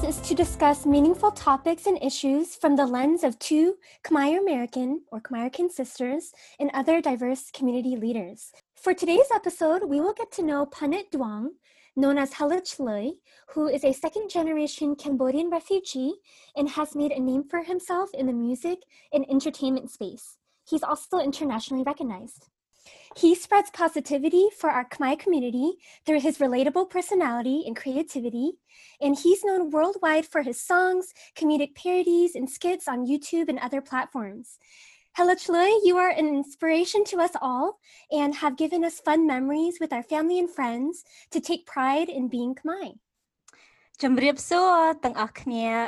podcast is to discuss meaningful topics and issues from the lens of two Khmer American or Khmer sisters and other diverse community leaders. For today's episode, we will get to know Punit Duong, known as Hella Chlui, who is a second generation Cambodian refugee and has made a name for himself in the music and entertainment space. He's also internationally recognized. He spreads positivity for our Khmer community through his relatable personality and creativity, and he's known worldwide for his songs, comedic parodies, and skits on YouTube and other platforms. Hella Chlui, you are an inspiration to us all and have given us fun memories with our family and friends to take pride in being Khmer.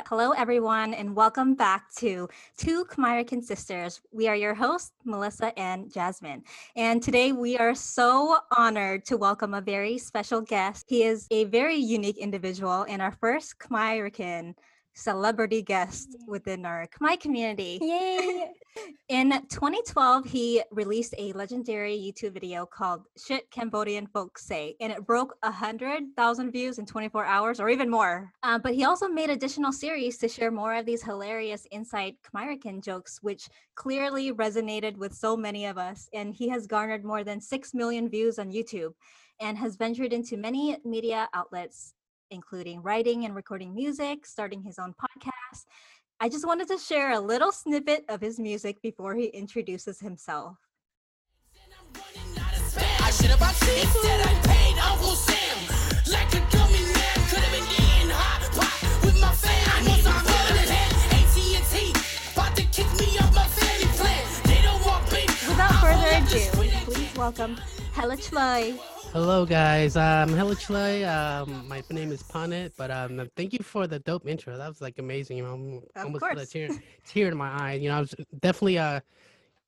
Hello, everyone, and welcome back to Two Khmerican Sisters. We are your hosts, Melissa and Jasmine. And today we are so honored to welcome a very special guest. He is a very unique individual and our first Khmerican celebrity guest within our Khmer community. Yay! In 2012, he released a legendary YouTube video called Shit Cambodian Folks Say, and it broke 100,000 views in 24 hours or even more. Uh, but he also made additional series to share more of these hilarious inside Khmerican jokes, which clearly resonated with so many of us. And he has garnered more than 6 million views on YouTube and has ventured into many media outlets including writing and recording music, starting his own podcast. I just wanted to share a little snippet of his music before he introduces himself. Without further ado, please welcome Hella Chlui. Hello, guys. Um, hello, Chlui. Um, my name is Punit, but um, thank you for the dope intro. That was like amazing. You know, I'm Of almost got a tear, tear in my eye. You know, I was definitely uh,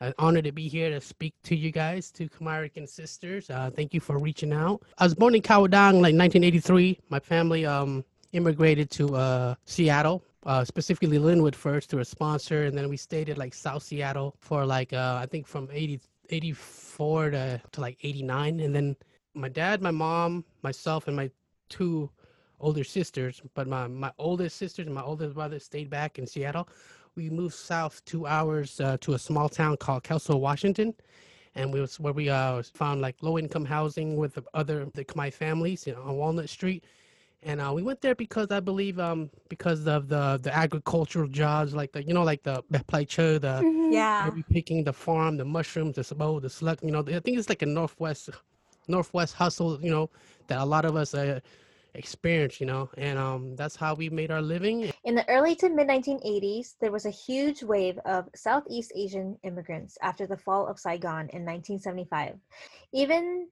an honor to be here to speak to you guys, to Khmerican sisters. Uh, thank you for reaching out. I was born in Khao-I-Dang, like 1983. My family um immigrated to uh Seattle. Uh, specifically Lynnwood first through a sponsor, and then we stayed at like South Seattle for like uh, I think from 80, 84 to, to like 89, and then my dad, my mom, myself, and my two older sisters, but my, my oldest sisters and my oldest brother stayed back in Seattle. We moved south two hours uh, to a small town called Kelso, Washington. And we was where we uh, found like low income housing with the other the Khmer families you know, on Walnut Street. And uh, we went there because I believe um, because of the the agricultural jobs like the you know like the plaicho, the Mhm. Yeah. picking, the farm, the mushrooms, the sabo, the slug. You know, I think it's like a northwest, northwest hustle. You know, that a lot of us uh, experience. You know, and um, that's how we made our living. In the early to mid 1980s, there was a huge wave of Southeast Asian immigrants after the fall of Saigon in 1975. Even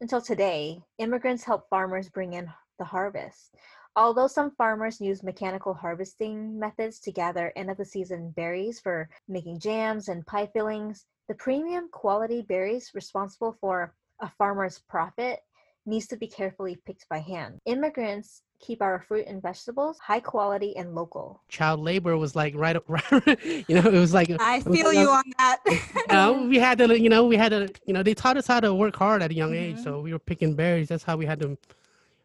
until today, immigrants help farmers bring in the harvest. Although some farmers use mechanical harvesting methods to gather end of the season berries for making jams and pie fillings, the premium quality berries responsible for a farmer's profit needs to be carefully picked by hand. Immigrants keep our fruit and vegetables high quality and local. Child labor was like right, right you know, it was like I it was feel you a- on that. you know, we had to, you know, we had to, you know, they taught us how to work hard at a young age. Mhm. So we were picking berries. That's how we had to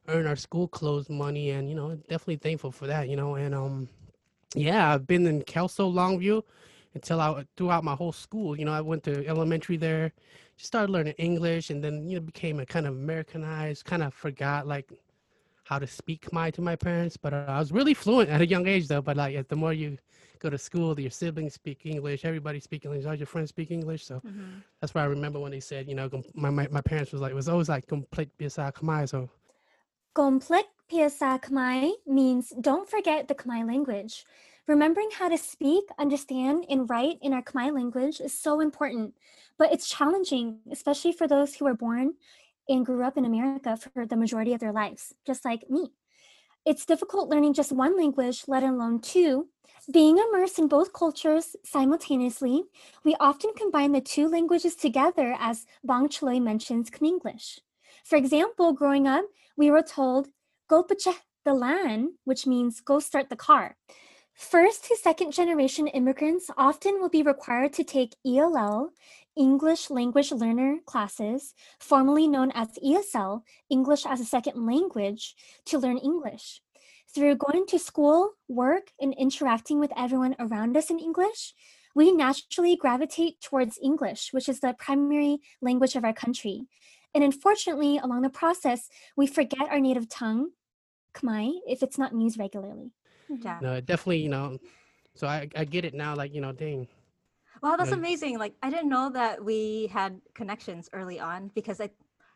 earn our school clothes money, and you know, definitely thankful for that. You know, and um, yeah, I've been in Kelso, Longview, until I throughout my whole school. You know, I went to elementary there, started learning English, and then you know became a kind of Americanized. Kind of forgot like how to speak Khmer to my parents, but uh, I was really fluent at a young age though. But like, the more you go to school, your siblings speak English, everybody speak English, all your friends speak English. So Mhm. that's why I remember when they said, you know, my my, my parents was like, it was always like complete bisa Khmer. So Gomplek Piasa Khmer means don't forget the Khmer language. Remembering how to speak, understand, and write in our Khmer language is so important, but it's challenging, especially for those who were born and grew up in America for the majority of their lives, just like me. It's difficult learning just one language, let alone two. Being immersed in both cultures simultaneously, we often combine the two languages together, as Bang Chloi mentions Kmenglish. For example, growing up, we were told, go pacha the land, which means go start the car. First to second generation immigrants often will be required to take ELL, English Language Learner classes, formerly known as ESL, English as a Second Language, to learn English. Through going to school, work, and interacting with everyone around us in English, we naturally gravitate towards English, which is the primary language of our country. And unfortunately, along the process, we forget our native tongue, Khmer, if it's not used regularly. Yeah. No, it definitely, you know. So I I get it now. Like you know, dang. Wow, that's Like- amazing. Like I didn't know that we had connections early on because I,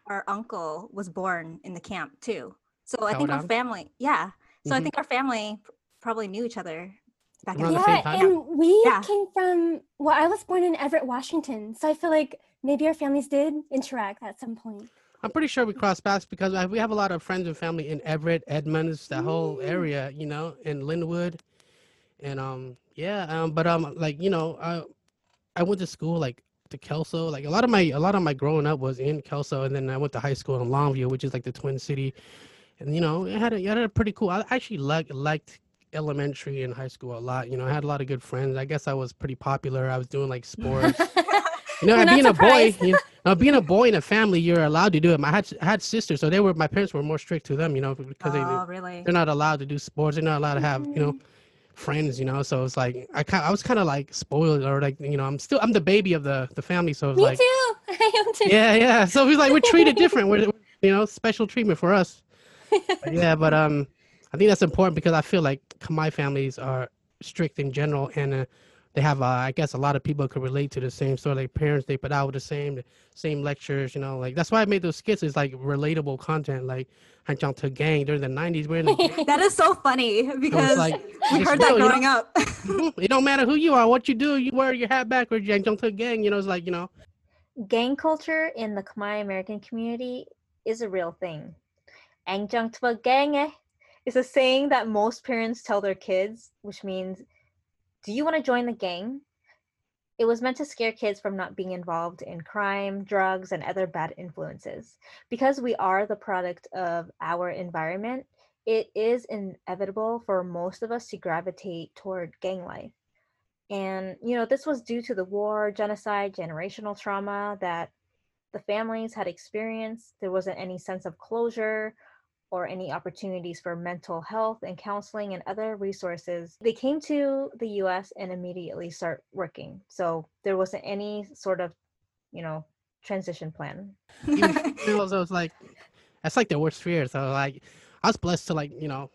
our uncle was born in the camp too. So I think our Khao-I-Dang? family, yeah. So I Mhm. think our family probably knew each other back in Around the the Yeah, time? and we Yeah. came from, well, I was born in Everett, Washington. So I feel like maybe our families did interact at some point. I'm pretty sure we cross paths because I, we have a lot of friends and family in Everett, Edmonds, that whole Mm. area, you know, in Lynnwood, and um, yeah, um, but um, like you know, I I went to school like to Kelso. Like a lot of my a lot of my growing up was in Kelso, and then I went to high school in Longview, which is like the Twin City, and you know, it had a, it had a pretty cool. I actually liked liked elementary and high school a lot. You know, I had a lot of good friends. I guess I was pretty popular. I was doing like sports. You know, We're and not being a boy, you know, now being a boy in a family, you're allowed to do it. I had I had sisters, so they were my parents were more strict to them, you know, because they oh, really? they're not allowed to do sports. They're not allowed to have you know Mhm. friends, you know. So it's like I kind I was kind of like spoiled or like you know I'm still I'm the baby of the the family, so it's Me like too. I am too. yeah yeah. So it's like we're treated different. We're you know special treatment for us. But yeah, but um, I think that's important because I feel like my families are strict in general, and uh, they have uh, I guess a lot of people could relate to the same sort of like parents they put out with the same same lectures, you know, like that's why I made those skits. It's like relatable content, like I jumped to gang during the '90s. We're in the That is so funny because it's like we it's heard that real, you know? growing up. It don't matter who you are, what you do, you wear your hat backwards or you to a gang. You know, it's like you know, Gang culture in the Khmer American community is a real thing. Ang jung twa gang eh is a saying that most parents tell their kids, which means, do you want to join the gang? It was meant to scare kids from not being involved in crime, drugs, and other bad influences. Because we are the product of our environment, it is inevitable for most of us to gravitate toward gang life. And, you know, this was due to the war, genocide, generational trauma that the families had experienced. There wasn't any sense of closure or any opportunities for mental health and counseling and other resources. They came to the US and immediately start working. So there wasn't any sort of, you know, transition plan. even females, I was like, that's like the worst fear. So like, I was blessed to like you know,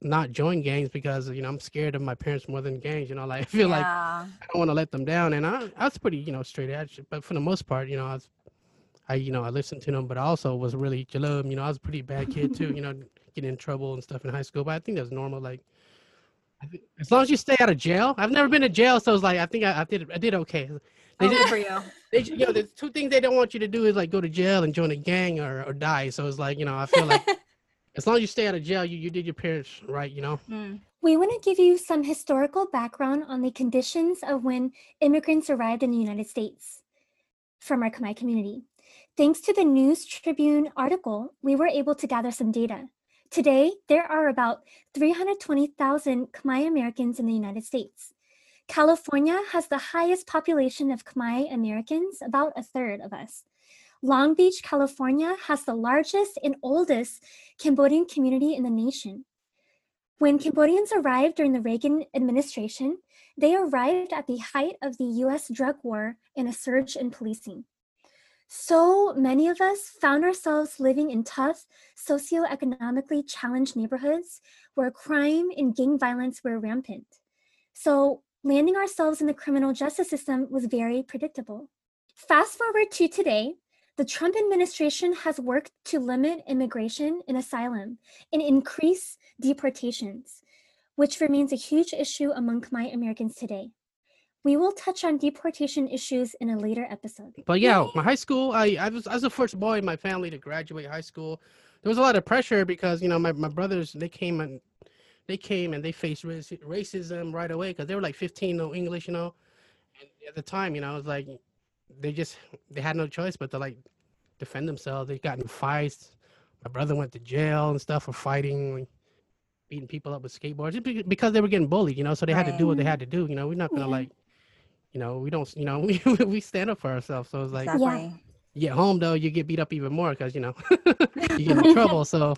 not join gangs because you know I'm scared of my parents more than gangs. You know, like I feel like. I don't want to let them down, and I I was pretty you know straight edge, but for the most part, you know, I was. I, you know, I listened to them, but I also was really jalum. You know, I was a pretty bad kid too. You know, getting in trouble and stuff in high school. But I think that's normal. Like, I as long as you stay out of jail. I've never been to jail, so it's like I think I, I did I did okay. They Oh, did, for you. they, you know, the two things they don't want you to do is like go to jail and join a gang or, or die. So it's like, you know, I feel like as long as you stay out of jail, you, you did your parents right, you know. Mm. We want to give you some historical background on the conditions of when immigrants arrived in the United States from our Khmer community. Thanks to the News Tribune article, we were able to gather some data. Today, there are about 320,000 Khmer Americans in the United States. California has the highest population of Khmer Americans, about a third of us. Long Beach, California has the largest and oldest Cambodian community in the nation. When Cambodians arrived during the Reagan administration, they arrived at the height of the US drug war and a surge in policing. So many of us found ourselves living in tough, socioeconomically challenged neighborhoods where crime and gang violence were rampant. So landing ourselves in the criminal justice system was very predictable. Fast forward to today, the Trump administration has worked to limit immigration and asylum and increase deportations, which remains a huge issue among my Americans today. We will touch on deportation issues in a later episode. But yeah, my high school, I, I was I was the first boy in my family to graduate high school. There was a lot of pressure because you know my, my brothers they came and they came and they faced raci- racism right away because they were like 15, no English, you know. And at the time, you know, it was like they just they had no choice but to like defend themselves. They got in fights. My brother went to jail and stuff for fighting, like, beating people up with skateboards because they were getting bullied, you know. So they had to do what they had to do. You know, we're not gonna Yeah. like, you know, we don't, you know, we we stand up for ourselves. So it's like Exactly. you get home though, you get beat up even more because you know you get in trouble. So,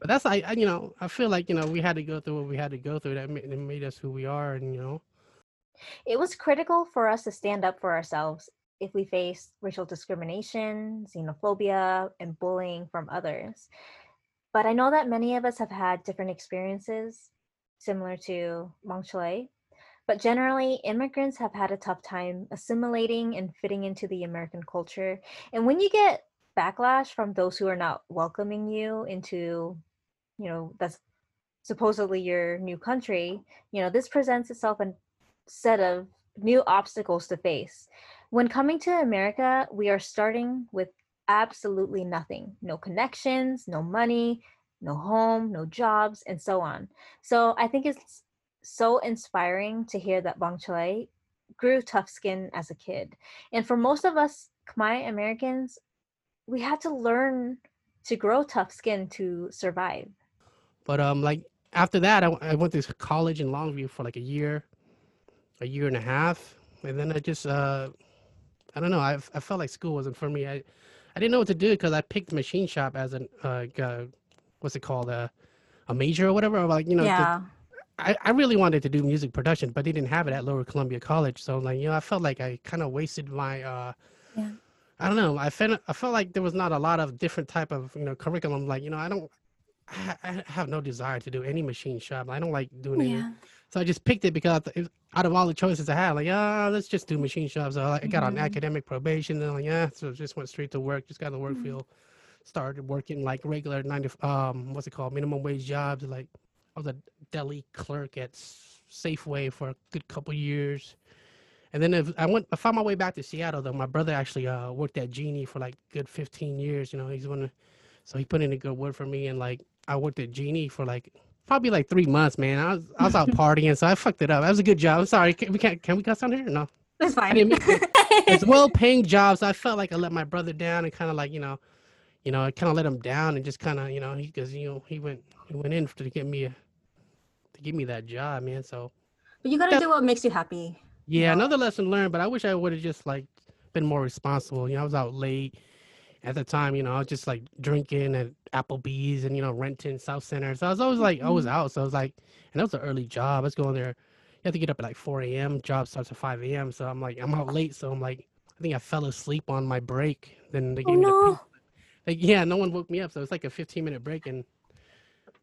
But that's like I- you know I feel like you know we had to go through what we had to go through that made, that made us who we are and you know It was critical for us to stand up for ourselves if we faced racial discrimination, xenophobia, and bullying from others. But I know that many of us have had different experiences similar to Mong Choi. But generally, immigrants have had a tough time assimilating and fitting into the American culture. And when you get backlash from those who are not welcoming you into, you know, that's supposedly your new country, you know, this presents itself a set of new obstacles to face. When coming to America, we are starting with absolutely nothing no connections, no money, no home, no jobs, and so on. So I think it's so inspiring to hear that Bong Choi grew tough skin as a kid. And for most of us Khmer Americans, we had to learn to grow tough skin to survive. But um, like after that, I went to college in Longview for like a year, a year and a half, and then I just uh, I don't know. I I felt like school wasn't for me. I I didn't know what to do because I picked machine shop as an uh, uh what's it called a a major or whatever. Like you know, yeah. I, I really wanted to do music production, but they didn't have it at Lower Columbia College. So like you know, I felt like I kind of wasted my uh, Yeah. I don't know. I felt I felt like there was not a lot of different type of you know curriculum. Like you know, I don't. I, I have no desire to do any machine shop. I don't like doing it. Yeah. So I just picked it because it- out of all the choices I had, like, yeah, let's just do machine shop. So I I got on Mhm. academic probation, and like, yeah, so just went straight to work. Just got in the work Mhm. field. Started working like regular nine to um, what's it called, minimum wage jobs. Like I was a deli clerk at Safeway for a good couple years, and then if I went, I found my way back to Seattle. Though my brother actually uh, worked at Genie for like good 15 years. You know, he's one, of, so he put in a good word for me, and like I worked at Genie for like probably like three months, man. I was I was out partying, so I fucked it up. That was a good job. I'm sorry. Can, we can't can we cuss on here? No. That's fine. to. It's well paying jobs. I felt like I let my brother down and kind of like you know, you know, I kind of let him down and just kind of you know he because you know he went he went in to get me a, to give me that job, man. So but you gotta Yeah. do what makes you happy. yeah, Yeah. another lesson learned. But I wish I would have just like been more responsible. You know, I was out late at the time. You know, I was just like drinking at Applebee's and you know renting Southcenter. So I was always like I was mm-hmm. out. So I was like, and that was an early job. I was going there. You have to get up at like 4 a.m. Job starts at 5 a.m. So I'm like I'm out late. So I'm like I think I fell asleep on my break. Then they Oh gave me the oh, no. pink- like yeah, no one woke me up. So it's like a 15 minute break and.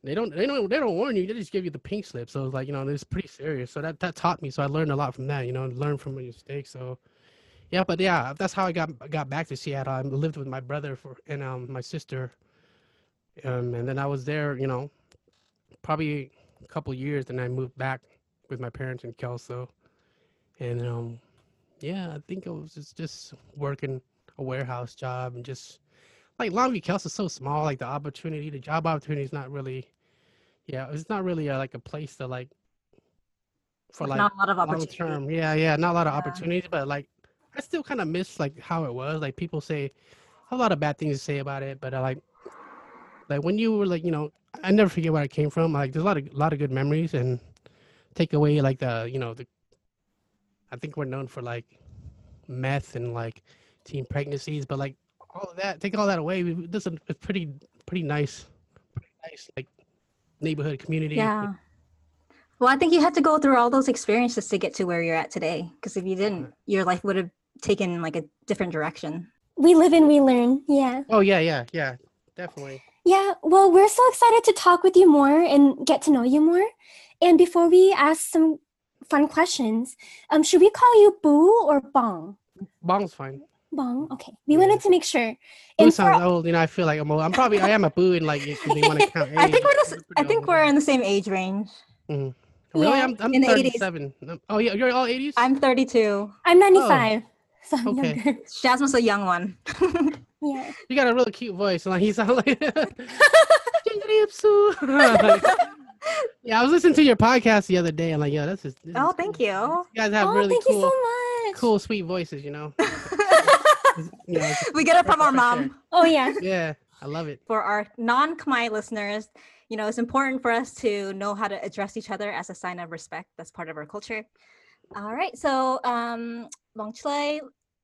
They don't. They don't. They don't warn you. They just give you the pink slip. So it's like you know, it's pretty serious. So that that taught me. So I learned a lot from that. You know, learn from my mistakes. So yeah, but yeah, that's how I got got back to Seattle. I lived with my brother for and um my sister, um and then I was there. You know, probably a couple years. Then I moved back with my parents in Kelso, and um yeah, I think it was just just working a warehouse job and just like Longview Kelso is so small. Like the opportunity, the job opportunity is not really. Yeah, it's not really a, like a place to like for like Not a lot of long term. Yeah, yeah, not a lot of Yeah. opportunities, but like I still kind of miss like how it was. Like people say a lot of bad things to say about it, but I like like when you were like you know I never forget where I came from. Like there's a lot of lot of good memories and take away like the you know the I think we're known for like meth and like teen pregnancies, but like all of that take all that away. we- This is a pretty pretty nice, pretty nice like neighborhood community. Yeah. Well, I think you had to go through all those experiences to get to where you're at today. Because if you didn't, your life would have taken like a different direction. We live and we learn. Yeah. Oh yeah, yeah, yeah, definitely. Yeah. Well, we're so excited to talk with you more and get to know you more. And before we ask some fun questions, um, should we call you Boo or Bong? Bong's fine. Bong. Okay. We Yeah. wanted to make sure. Boo And for, sounds old, you know. I feel like I'm old. I'm probably I am a boo, and like if they want to count. I think we're the, I think old. we're in the same age range. Really, Yeah, I'm I'm in the 80s. 37. Um, Oh yeah, you're all 80s. I'm 32. I'm 95. So I'm Okay. younger. Jasmine's a young one. Yeah. You got a really cute voice, and like he sound like. Like, yeah, I was listening to your podcast the other day, and like, yeah, that's just. This oh, thank cool. you. You guys have oh, really thank cool, you so much. cool, sweet voices. You know. You know, it's- we get it from our mom. sure. Oh, yeah. Yeah, I love it. For our non-Khmer listeners, you know, it's important for us to know how to address each other as a sign of respect. That's part of our culture. All right, so um, Long Chlai,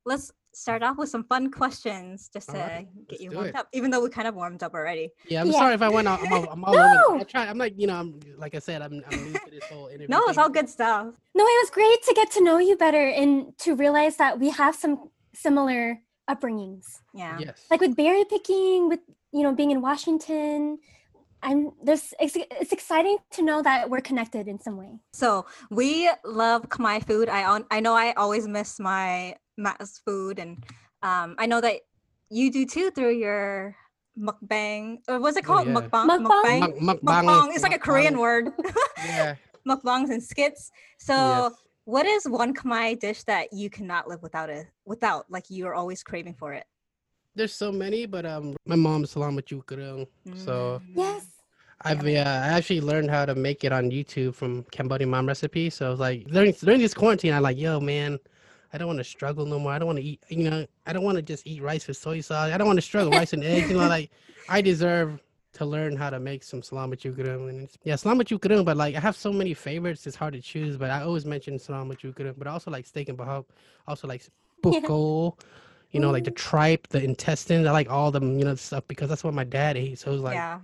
let's start off with some fun questions just to right, get you warmed it. up. Even though we kind of warmed up already. Yeah, I'm Yeah. sorry if I went out. I'm all, I'm all No. over. I try. I'm like, you know, I'm like I said, I'm, I'm new to this whole interview. No, it's thing. all good stuff. No, it was great to get to know you better and to realize that we have some similar upbringings. Yeah. Yes. Like with berry picking, with you know being in Washington. I'm there's it's, it's exciting to know that we're connected in some way. So we love Khmer food. I on, I know I always miss my ma's food, and um, I know that you do too through your mukbang. Or what's it Oh, called? yeah. Mukbang. Mukbang? Mukbang. Mukbang. It's like a Korean word. Yeah. Mukbangs and skits. So, yes. What is one Khmer dish that you cannot live without it? Without, like you're always craving for it. There's so many, but um, my mom's salamat yukarang. So Mm. Yes. I've yeah, I actually learned how to make it on YouTube from Cambodian mom recipe. So I was like during during this quarantine, I'm like, yo, man, I don't want to struggle no more. I don't want to eat, you know, I don't want to just eat rice with soy sauce. I don't want to struggle rice and eggs. You know, like I deserve to learn how to make some salamat yukarang. And it's, yeah, salamat yukarang, but like I have so many favorites, it's hard to choose. But I always mention salamat yukarang. But I also like steak and bahak. Also like Yeah. buko. You know, like the Mm. tripe, the intestines. I like all the you know, stuff because that's what my dad ate. So it was like yeah.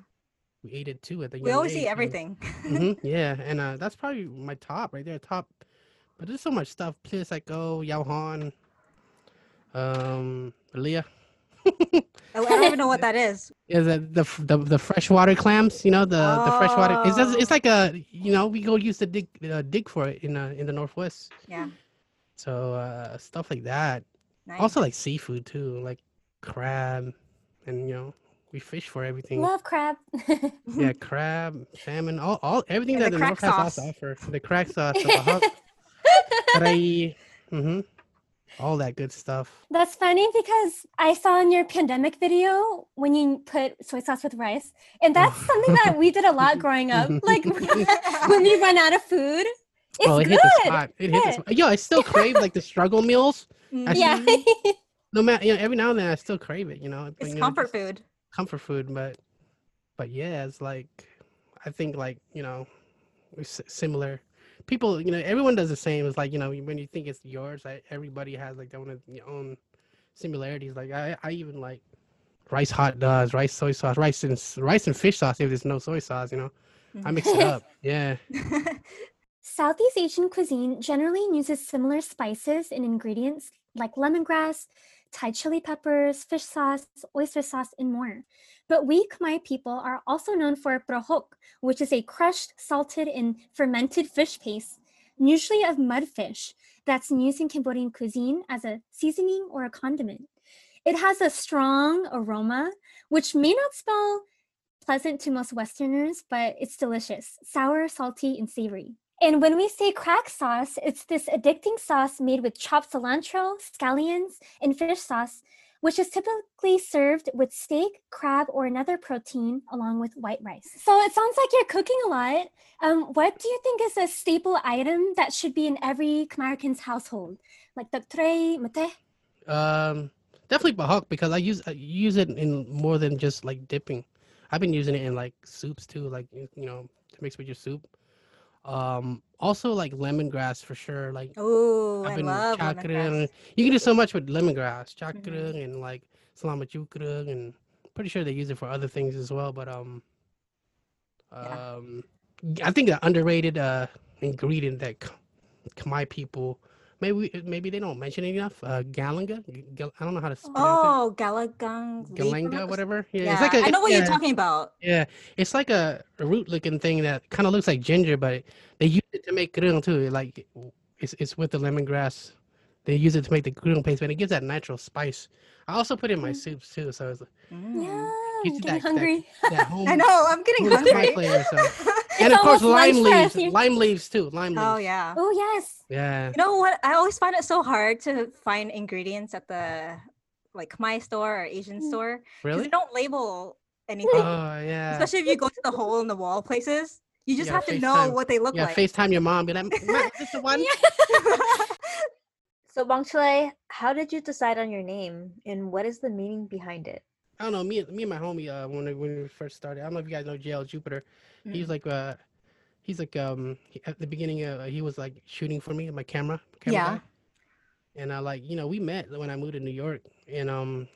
we ate it too at the We always age, eat everything. hmm yeah, and uh, that's probably my top right there, top. But there's so much stuff. Place like oh, Yao Han, um, Leah. I I don't even know what that is. Is that the, the the freshwater clams? You know the the freshwater. It's just, it's Oh. like a you know we go used to dig uh, dig for it in uh, in the northwest. Yeah. So uh, stuff like that. Nice. Also like seafood too, like crab, and you know we fish for everything. Love crab. Yeah, crab, salmon, all, all everything And that the the, North crack has to sauce. offer. The crack sauce, the bahak, karai, mm-hmm, all that good stuff. That's funny because I saw in your pandemic video when you put soy sauce with rice, and that's something that we did a lot growing up. Like when we run out of food, it's oh, it good. hit the spot. It hit the spot. Yo, I still crave like the struggle meals. Mm, I Yeah. No matter, you know, every now and then I still crave it. You know, but, It's you comfort just food. comfort food. But, but yeah, it's like, I think like you know, we're similar. People, you know, everyone does the same. It's like you know, when you think it's yours, I, everybody has like their own, their own similarities. Like I, I even like rice hot dogs, rice soy sauce, rice and rice and fish sauce. If there's no soy sauce, you know, I mix it up. Mm. Yeah. Southeast Asian cuisine generally uses similar spices and ingredients like lemongrass, Thai chili peppers, fish sauce, oyster sauce, and more. But we Khmer people are also known for prohok, which is a crushed, salted, and fermented fish paste, usually of mudfish, that's used in Cambodian cuisine as a seasoning or a condiment. It has a strong aroma, which may not smell pleasant to most Westerners, but it's delicious, sour, salty, and savory. And when we say crack sauce, it's this addicting sauce made with chopped cilantro, scallions, and fish sauce, which is typically served with steak, crab, or another protein along with white rice. So it sounds like you're cooking a lot. Um, what do you think is a staple item that should be in every Khmer's household? Like the tray, mate? Um, definitely bahok because I use I use it in more than just like dipping. I've been using it in like soups too, like you you know to mix with your soup. Um, also like lemongrass for sure. Like Oh, I I've been love lemongrass. You can do so much with lemongrass, chakrang Mhm. and like salamat and pretty sure they use it for other things as well. But um, Yeah. um, I think an underrated uh ingredient that K- Khmer people maybe maybe they don't mention it enough. Uh, galanga. G- gal- I don't know how to pronounce it. Oh, galagang. Galenga, whatever. Yeah, Yeah, it's like a, I know what yeah, you're talking about. Yeah, it's like a, root-looking thing that kind of looks like ginger, but they use it to make grung too. Like it's it's with the lemongrass. They use it to make the grung paste, and it gives that natural spice. I also put it in my Mm. soups too, so it's Mm. Yeah, I'm getting that- that- hungry. that home. I know. I'm getting hungry. flavor. So. It's And of course, lime lunch for us leaves. Lime leaves too. Lime oh, leaves. Oh yeah. Oh, yes. Yeah. You know what? I always find it so hard to find ingredients at the like my store or Asian store store. 'cause Really? They don't label anything. Oh yeah. Especially if you go to the hole in the wall places. You just Yeah, have to know what they look like. Yeah. like. FaceTime your mom. Be like, "Ma, is this the one? So, Bang Chile, how did you decide on your name and what is the meaning behind it? I don't know. Me, and- me and my homie. Uh, when we, when we first started, I don't know if you guys know JL Jupiter. He's Mm. like uh he's like um he- at the beginning uh, he was like shooting for me my camera, camera Yeah. guy. and I like you know we met when I moved to New York, and um,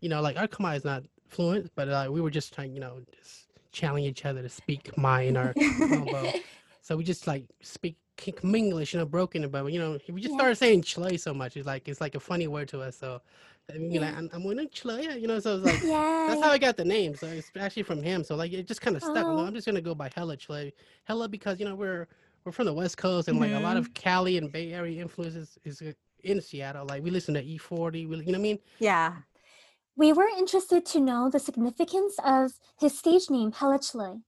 you know like our Khmer is not fluent, but uh, we were just trying you know just challenge each other to speak Khmer in our combo. So we just like speak English, you know, broken, but you know, we just Yeah. started saying chlay so much. It's like it's like a funny word to us. So I mean, Yeah. like, I'm, I'm to chlay, you know. So it's like yeah. that's how I got the name. So it's actually from him. So like it just kind of stuck. Oh. I'm just gonna go by Hella Chlay, Hella because you know we're we're from the West Coast and like a lot of Cali and Bay Area influences is uh, in Seattle. Like we listen to E40, we, you know what I mean? Yeah. We were interested to know the significance of his stage name, Hella Chley.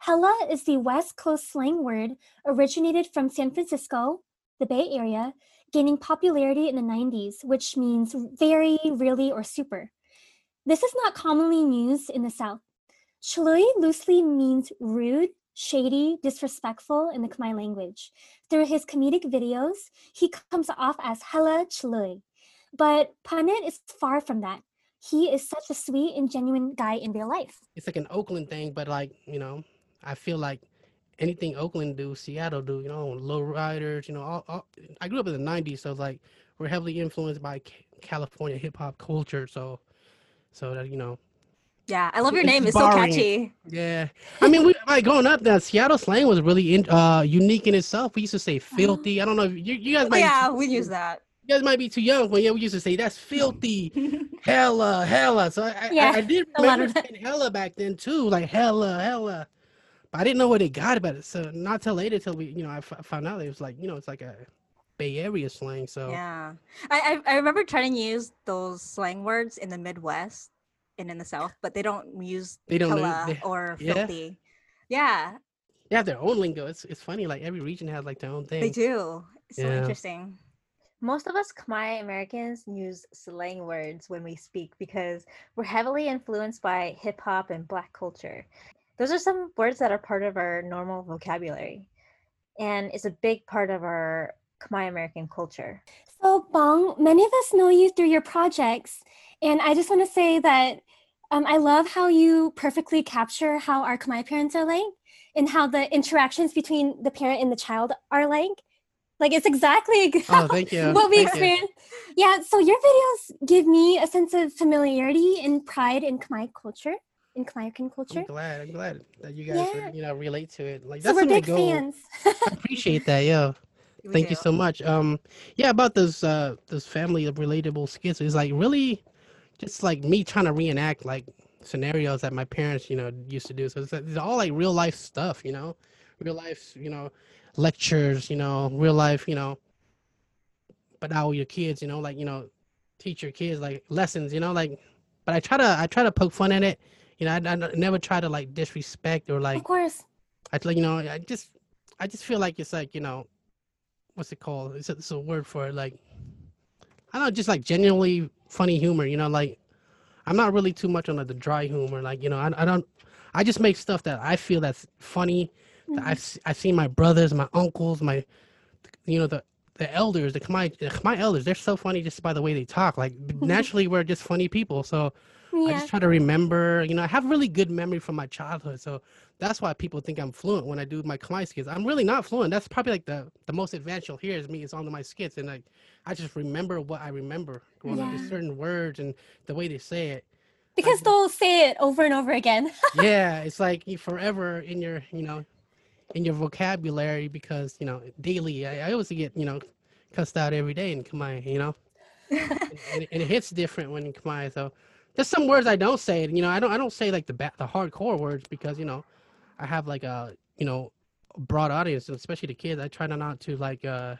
Hella is the West Coast slang word originated from San Francisco, the Bay Area, gaining popularity in the 90s, which means very, really, or super. This is not commonly used in the South. Chlui loosely means rude, shady, disrespectful in the Khmer language. Through his comedic videos, he comes off as Hella Chlui. But Panit is far from that he is such a sweet and genuine guy in real life. It's like an Oakland thing, but like you know, I feel like anything Oakland do, Seattle do. You know, low riders. You know, all, all, I grew up in the '90s, so like we're heavily influenced by California hip hop culture. So, so that you know, Yeah. I love your name. It's so catchy. Yeah, I mean, we like growing up. That Seattle slang was really in, uh unique in itself. We used to say filthy. I don't know if you, you guys Oh, might. yeah, we use that. You guys might be too young, but yeah, we used to say that's filthy, hella, hella. So I, I- Yeah, I, I did remember saying hella back then too, like hella, hella. But I didn't know where they got about it. So not till later, till we, you know, I f- found out it was like, you know, it's like a Bay Area slang. So Yeah. I, I I remember trying to use those slang words in the Midwest and in the South, but they don't use They don't know- hella they- or yeah. filthy. Yeah, they have their own lingo. It's it's funny. Like every region has like their own thing. they do. It's so interesting. Most of us Khmer Americans use slang words when we speak because we're heavily influenced by hip hop and black culture. Those are some words that are part of our normal vocabulary, and it's a big part of our Khmer American culture. So, Bong, many of us know you through your projects, and I just want to say that um, I love how you perfectly capture how our Khmer parents are like and how the interactions between the parent and the child are like. Like, it's exactly Oh, thank you. what we Thank you. experience. Yeah, so your videos give me a sense of familiarity and pride in Khmer culture, in Khmer culture. I'm glad. I'm glad that you guys, Yeah. are, you know, relate to it. Like So that's we're some of the big goal. fans. I appreciate that. Yeah. We Thank you so much. Um, yeah, about those uh those family of relatable skits is like really just like me trying to reenact like scenarios that my parents, you know, used to do. So it's, it's all like real life stuff, you know, real life, you know, lectures, you know, real life, you know. But now your kids, you know, like you know, teach your kids like lessons, you know, like. But I try to I try to poke fun at it. You know, I, I never try to like disrespect or like of course. I like you know I just I just feel like it's like you know what's it called? It's a, it's a word for it like I don't know, just like genuinely funny humor. You know, like I'm not really too much on like, the dry humor. Like you know, I, I don't. I just make stuff that I feel that's funny. That Mhm. I've I've seen my brothers, my uncles, my you know the the elders, the Khmer, the Khmer elders. They're so funny just by the way they talk. Like naturally, we're just funny people. So I just try to remember, you know, I have really good memory from my childhood. So that's why people think I'm fluent when I do my Khmer skits. I'm really not fluent. That's probably like the, the most advanced you'll hear is me is on my skits. And like, I just remember what I remember growing up, Yeah. just certain words and the way they say it. Because they'll say it over and over again. yeah, it's like you forever in your, you know, in your vocabulary because, you know, daily, I, I always get, you know, cussed out every day in Khmer, you know? and, and it hits different when in Khmer. So there's some words I don't say. You know, I don't I don't say like the ba- the hardcore words because you know, I have like a you know, broad audience, and especially the kids. I try to not to like uh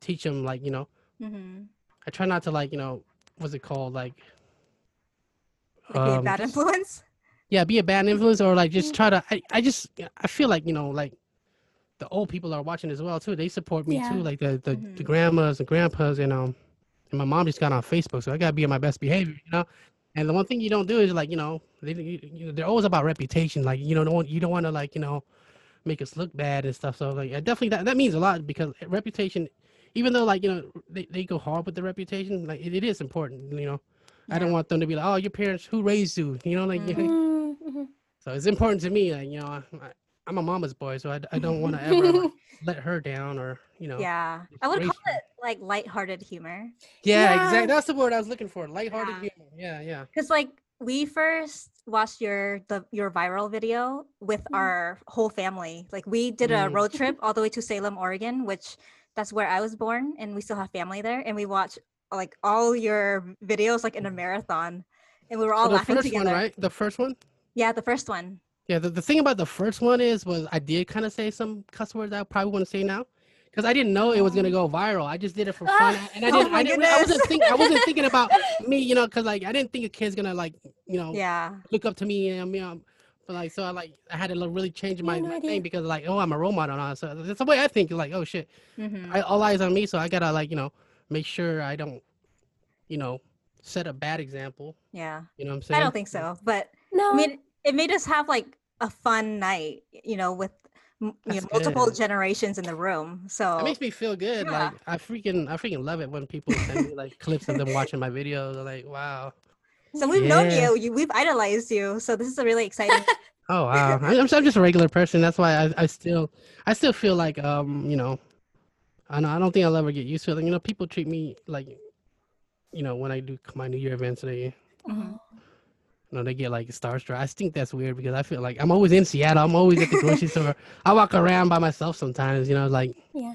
teach them like you know, hmm I try not to like you know, what's it called like. Like be a um, bad influence. yeah, be a bad influence or like just try to. I, I just I feel like you know like the old people are watching as well too. They support me Yeah. too, like the the, the Mhm. grandmas and grandpas and um and my mom just got on Facebook, so I gotta be on my best behavior, you know. And the one thing you don't do is like you know they you, you know, they're always about reputation, like you know don't you don't want to like you know make us look bad and stuff. So like I definitely that that means a lot because reputation, even though like you know they, they go hard with the reputation, like it, it is important, you know. I don't want them to be like, oh, your parents who raised you, you know, like you know, Mm, mhm. so it's important to me, like you know, I- I'm a mama's boy, so I, I don't want to ever like, let her down or you know. Yeah, I would call her. it like lighthearted humor. Yeah, Yeah. exactly. That's the word I was looking for. Lighthearted Yeah. humor. Yeah, yeah. Because like we first watched your the your viral video with Mhm. our whole family. Like we did a Mm. road trip all the way to Salem, Oregon, which that's where I was born, and we still have family there. And we watched like all your videos like in a marathon, and we were all So the laughing first together. one, right? The first one. Yeah, the first one. Yeah, the, the thing about the first one is was I did kind of say some cuss words I probably wouldn't say now. Because I didn't know it was gonna go viral. I just did it for fun, and I oh didn't. my I, didn't I wasn't goodness. think. I wasn't thinking about me, you know, because like I didn't think a kid's gonna like, you know, Yeah. look up to me and me. Um, but like, so I like I had to like, really change my, no my thing because like, oh, I'm a role model now. So that's the way I think. Like, oh shit, hmm I, all eyes on me. So I gotta like, you know, make sure I don't, you know, set a bad example. Yeah. You know what I'm saying? I don't think so, but No. I mean, it made us have like a fun night, you know, with you know, multiple good. generations in the room. So It makes me feel good. Yeah. Like I freaking, I freaking love it when people send me like clips of them watching my videos. Like, wow. So we've known you, you, we've idolized you. So this is a really exciting. Oh wow. I'm, I'm just a regular person. That's why I, I still, I still feel like, um, you know, I know I don't think I'll ever get used to it. Like, You know, people treat me like, you know, when I do my New Year events, they, Mhm. You know, they get like starstruck. I think that's weird because I feel like I'm always in Seattle. I'm always at the grocery store. I walk around by myself sometimes. You know, like yeah.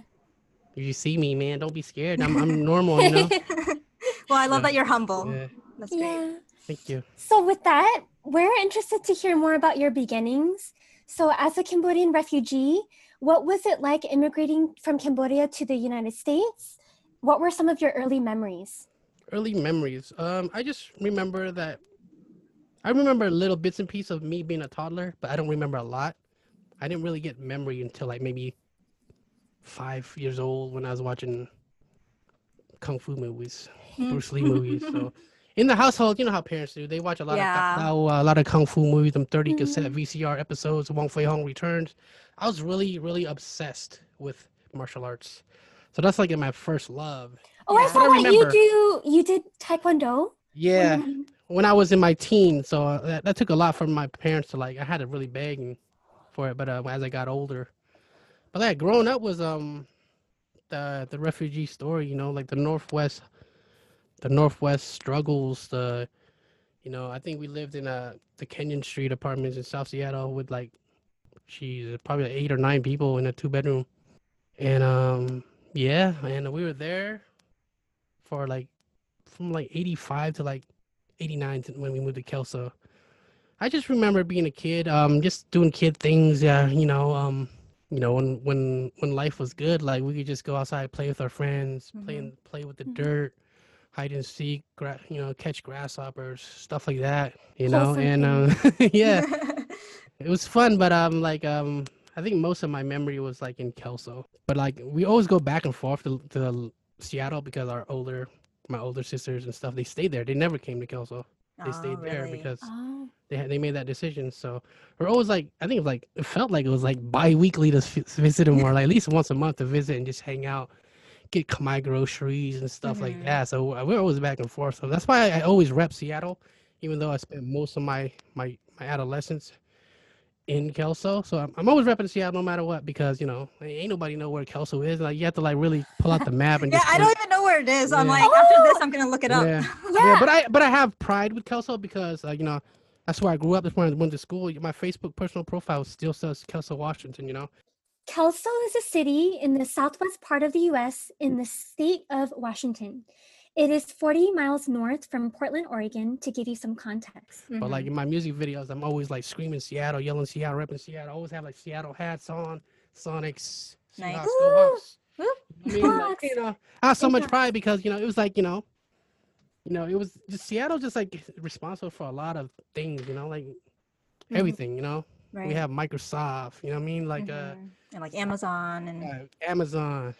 if you see me, man, don't be scared. I'm, I'm normal. You know. well, I love Yeah. that you're humble. Yeah. That's great. Yeah. Thank you. So with that, we're interested to hear more about your beginnings. So as a Cambodian refugee, what was it like immigrating from Cambodia to the United States? What were some of your early memories? early memories. Um, I just remember that. I remember little bits and pieces of me being a toddler, but I don't remember a lot. I didn't really get memory until like maybe five years old when I was watching kung fu movies, Mm. Bruce Lee movies. So in the household, you know how parents do. They watch a lot Yeah. of a lot of kung fu movies, them 30 cassette Mhm. VCR episodes, Wong Fei Hong returns. I was really, really obsessed with martial arts. So that's like my first love. Oh, I saw I that you do you did taekwondo. Yeah. When I was in my teens, so uh, that, that took a lot from my parents to like I had to really beg for it. But uh, as I got older, but like growing up was um the the refugee story, you know, like the Northwest, the Northwest struggles. The you know I think we lived in uh the Kenyon Street apartments in South Seattle with like, geez, probably like eight or nine people in a two bedroom, and um yeah, and we were there for like from like eighty five to like 89 when we moved to Kelso. I just remember being a kid, um, just doing kid things. Yeah, you know, um, you know, when when when life was good, like we could just go outside, play with our friends, play Mhm. and play with the Mhm. dirt, hide and seek, gra- you know, catch grasshoppers, stuff like that. You know, and um, yeah, it was fun. But um, like um, I think most of my memory was like in Kelso. But like we always go back and forth to, to Seattle because our older, my older sisters and stuff, they stayed there. They never came to Kelso they Oh, stayed there really? because Oh. they had, they made that decision. So we're always like, I think it was like it felt like it was like bi-weekly to visit them, or like at least once a month to visit and just hang out, get my groceries and stuff like Mhm. that. So we're always back and forth. So that's why I, I always rep Seattle, even though I spent most of my my my adolescence in Kelso. So I'm, I'm always repping Seattle no matter what because you know ain't nobody know where Kelso is. Like you have to like really pull out the map and Yeah, just I don't even know where it is. I'm Yeah. like, after this! I'm gonna look it up. Yeah. Yeah. Yeah, but I but I have pride with Kelso because uh, you know that's where I grew up. That's where I went to school. My Facebook personal profile still says Kelso, Washington. You know. Kelso is a city in the southwest part of the US in the state of Washington. It is 40 miles north from Portland, Oregon, to give you some context. But like Mhm. in my music videos, I'm always like screaming Seattle, yelling Seattle, repping Seattle. I always have like Seattle hats on, Sonics, Nice. Seahawks, go Hawks. I mean, like, you know, I have so much Hawks. pride because you know it was like you know, you know, it was just Seattle, just like responsible for a lot of things. You know, like Mhm. everything. You know, right. we have Microsoft. You know what I mean? Like uh, Mhm. and like Amazon and uh, Amazon,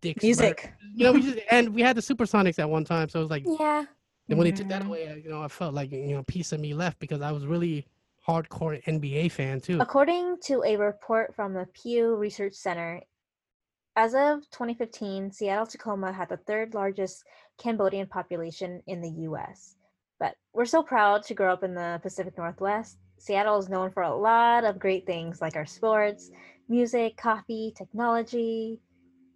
Dick's Bur- music. you know, we just and we had the Supersonics at one time, so it was like, Yeah. and when they took that Mhm. away, you know, I felt like you know, a piece of me left because I was really hardcore NBA fan too. According to a report from the Pew Research Center, as of 2015, Seattle Tacoma had the third largest Cambodian population in the US. But we're so proud to grow up in the Pacific Northwest Seattle is known for a lot of great things like our sports, music, coffee, technology,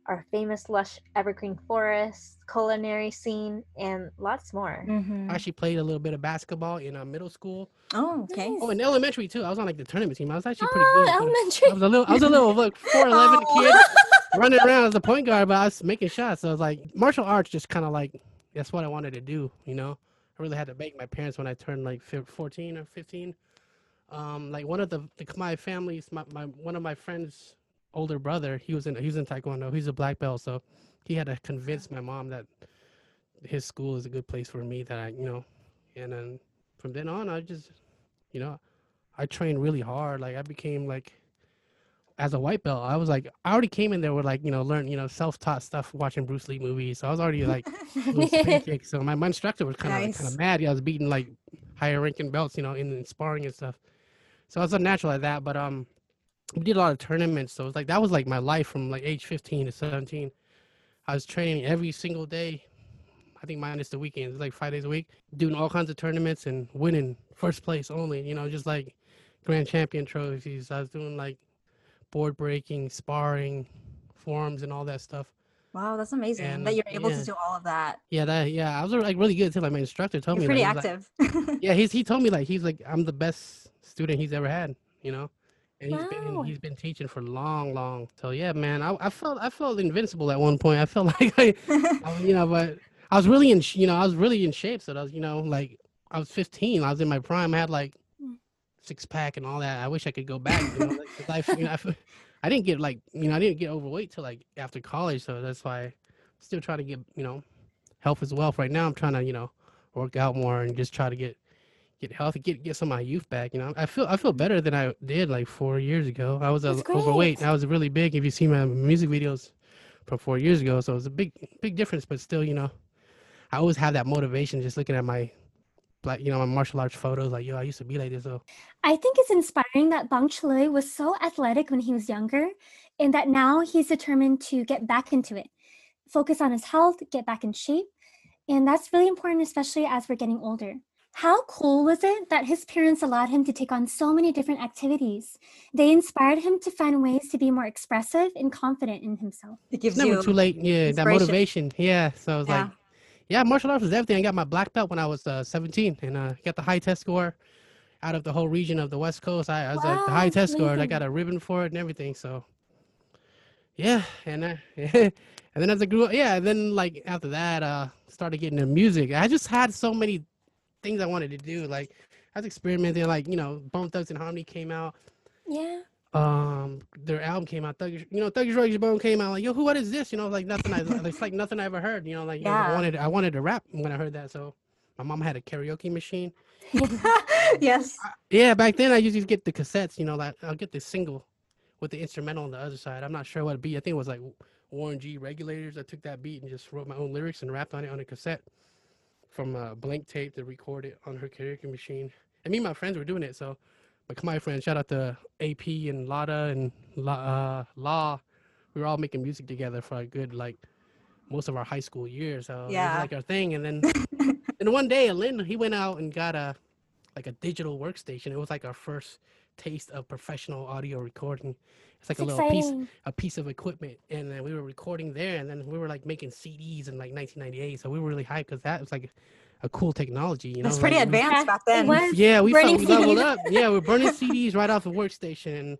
our famous lush evergreen forest, culinary scene, and lots more. Mhm. I actually played a little bit of basketball in uh, middle school. Oh, okay. Nice. Oh, in elementary too. I was on like the tournament team. I was actually pretty Oh, good. elementary. I was a little, I was a little like four eleven Oh. kid running around as a point guard, but I was making shots. So I was like, martial arts just kind of like that's what I wanted to do. You know, I really had to beg my parents when I turned like fourteen or fifteen. Um, like one of the the Khmer families, my, my one of my friends' older brother, he was in he was in Taekwondo. He's a black belt, so he had to convince my mom that his school is a good place for me. That I, you know, and then from then on, I just, you know, I trained really hard. Like I became like as a white belt, I was like I already came in there with like, you know, learn, you know, self taught stuff watching Bruce Lee movies. So I was already like doing spin kicks. So my, my instructor was kinda like kinda mad. Yeah, I was beating like higher ranking belts, you know, in, in sparring and stuff. So I was unnatural at that. But um we did a lot of tournaments. So it was like that was like my life from like age fifteen to seventeen. I was training every single day. I think minus the weekends, like five days a week, doing all kinds of tournaments and winning first place only, you know, just like grand champion trophies. I was doing like board breaking, sparring, forms, and all that stuff. Wow, that's amazing And, that you're able yeah. to do all of that. Yeah, that yeah, I was like really good too. Like my instructor told You're me, pretty like, he's like- active. yeah, he's he told me like he's like I'm the best student he's ever had, you know, and he's Wow. been he's been teaching for long, long. So yeah, man, I, I felt I felt invincible at one point. I felt like I, I you know, but I was really in you know I was really in shape. So that was you know like I was 15, I was in my prime. I had like Mm. six pack and all that. I wish I could go back. You know, like, I, you know, I, I didn't get like you know I didn't get overweight till like after college. So that's why I'm still trying to get you know health as well. Right now I'm trying to you know work out more and just try to get get healthy, get get some of my youth back. You know, I feel I feel better than I did like four years ago. I was uh, overweight. I was really big. If you see my music videos from four years ago, so it was a big big difference. But still, you know, I always have that motivation just looking at my like you know my martial arts photos. Like yo, I used to be like this. So I think it's inspiring that Bang Chalui was so athletic when he was younger and that now he's determined to get back into it, focus on his health, get back in shape. And that's really important, especially as we're getting older. How cool was it that his parents allowed him to take on so many different activities? They inspired him to find ways to be more expressive and confident in himself. it gives it's never you too late. Yeah, that motivation. Yeah. So I was Yeah. like, yeah, martial arts was everything. I got my black belt when I was uh, 17 and uh, got the high test score out of the whole region of the West Coast. I, I was like the high test score. and I got a ribbon for it and everything. So yeah, and uh, and then as I grew up, yeah, and then like after that, uh, started getting into music. I just had so many things I wanted to do. Like I was experimenting. Like you know, Bone Thugs and Harmony came out Yeah. um their album came out Thuggish, you know Thuggish Ruggish Bone came out like yo who what is this you know like nothing I it's like nothing I ever heard you know like yo, I wanted I wanted to rap when I heard that so my mom had a karaoke machine yes. yeah back then I used to get the cassettes you know like I'll get the single with the instrumental on the other side I'm not sure what it be I think it was like Warren G regulators I took that beat and just wrote my own lyrics and rapped on it on a cassette from a blank tape to record it on her karaoke machine and me and my friends were doing it so my Khmer friends, shout out to AP and Lada and La, uh, Law. We were all making music together for a good like most of our high school years. So Yeah. like our thing. And then and one day, Lynn he went out and got a like a digital workstation. It was like our first taste of professional audio recording. It's like It's a little piece a piece of equipment, and then we were recording there, and then we were like making CDs in like 1998. So we were really hyped because that was like a cool technology. You know, it's pretty like, advanced Yeah, back then. was. yeah, we burning felt we leveled CDs. up. Yeah, we are burning CDs right off the workstation, and,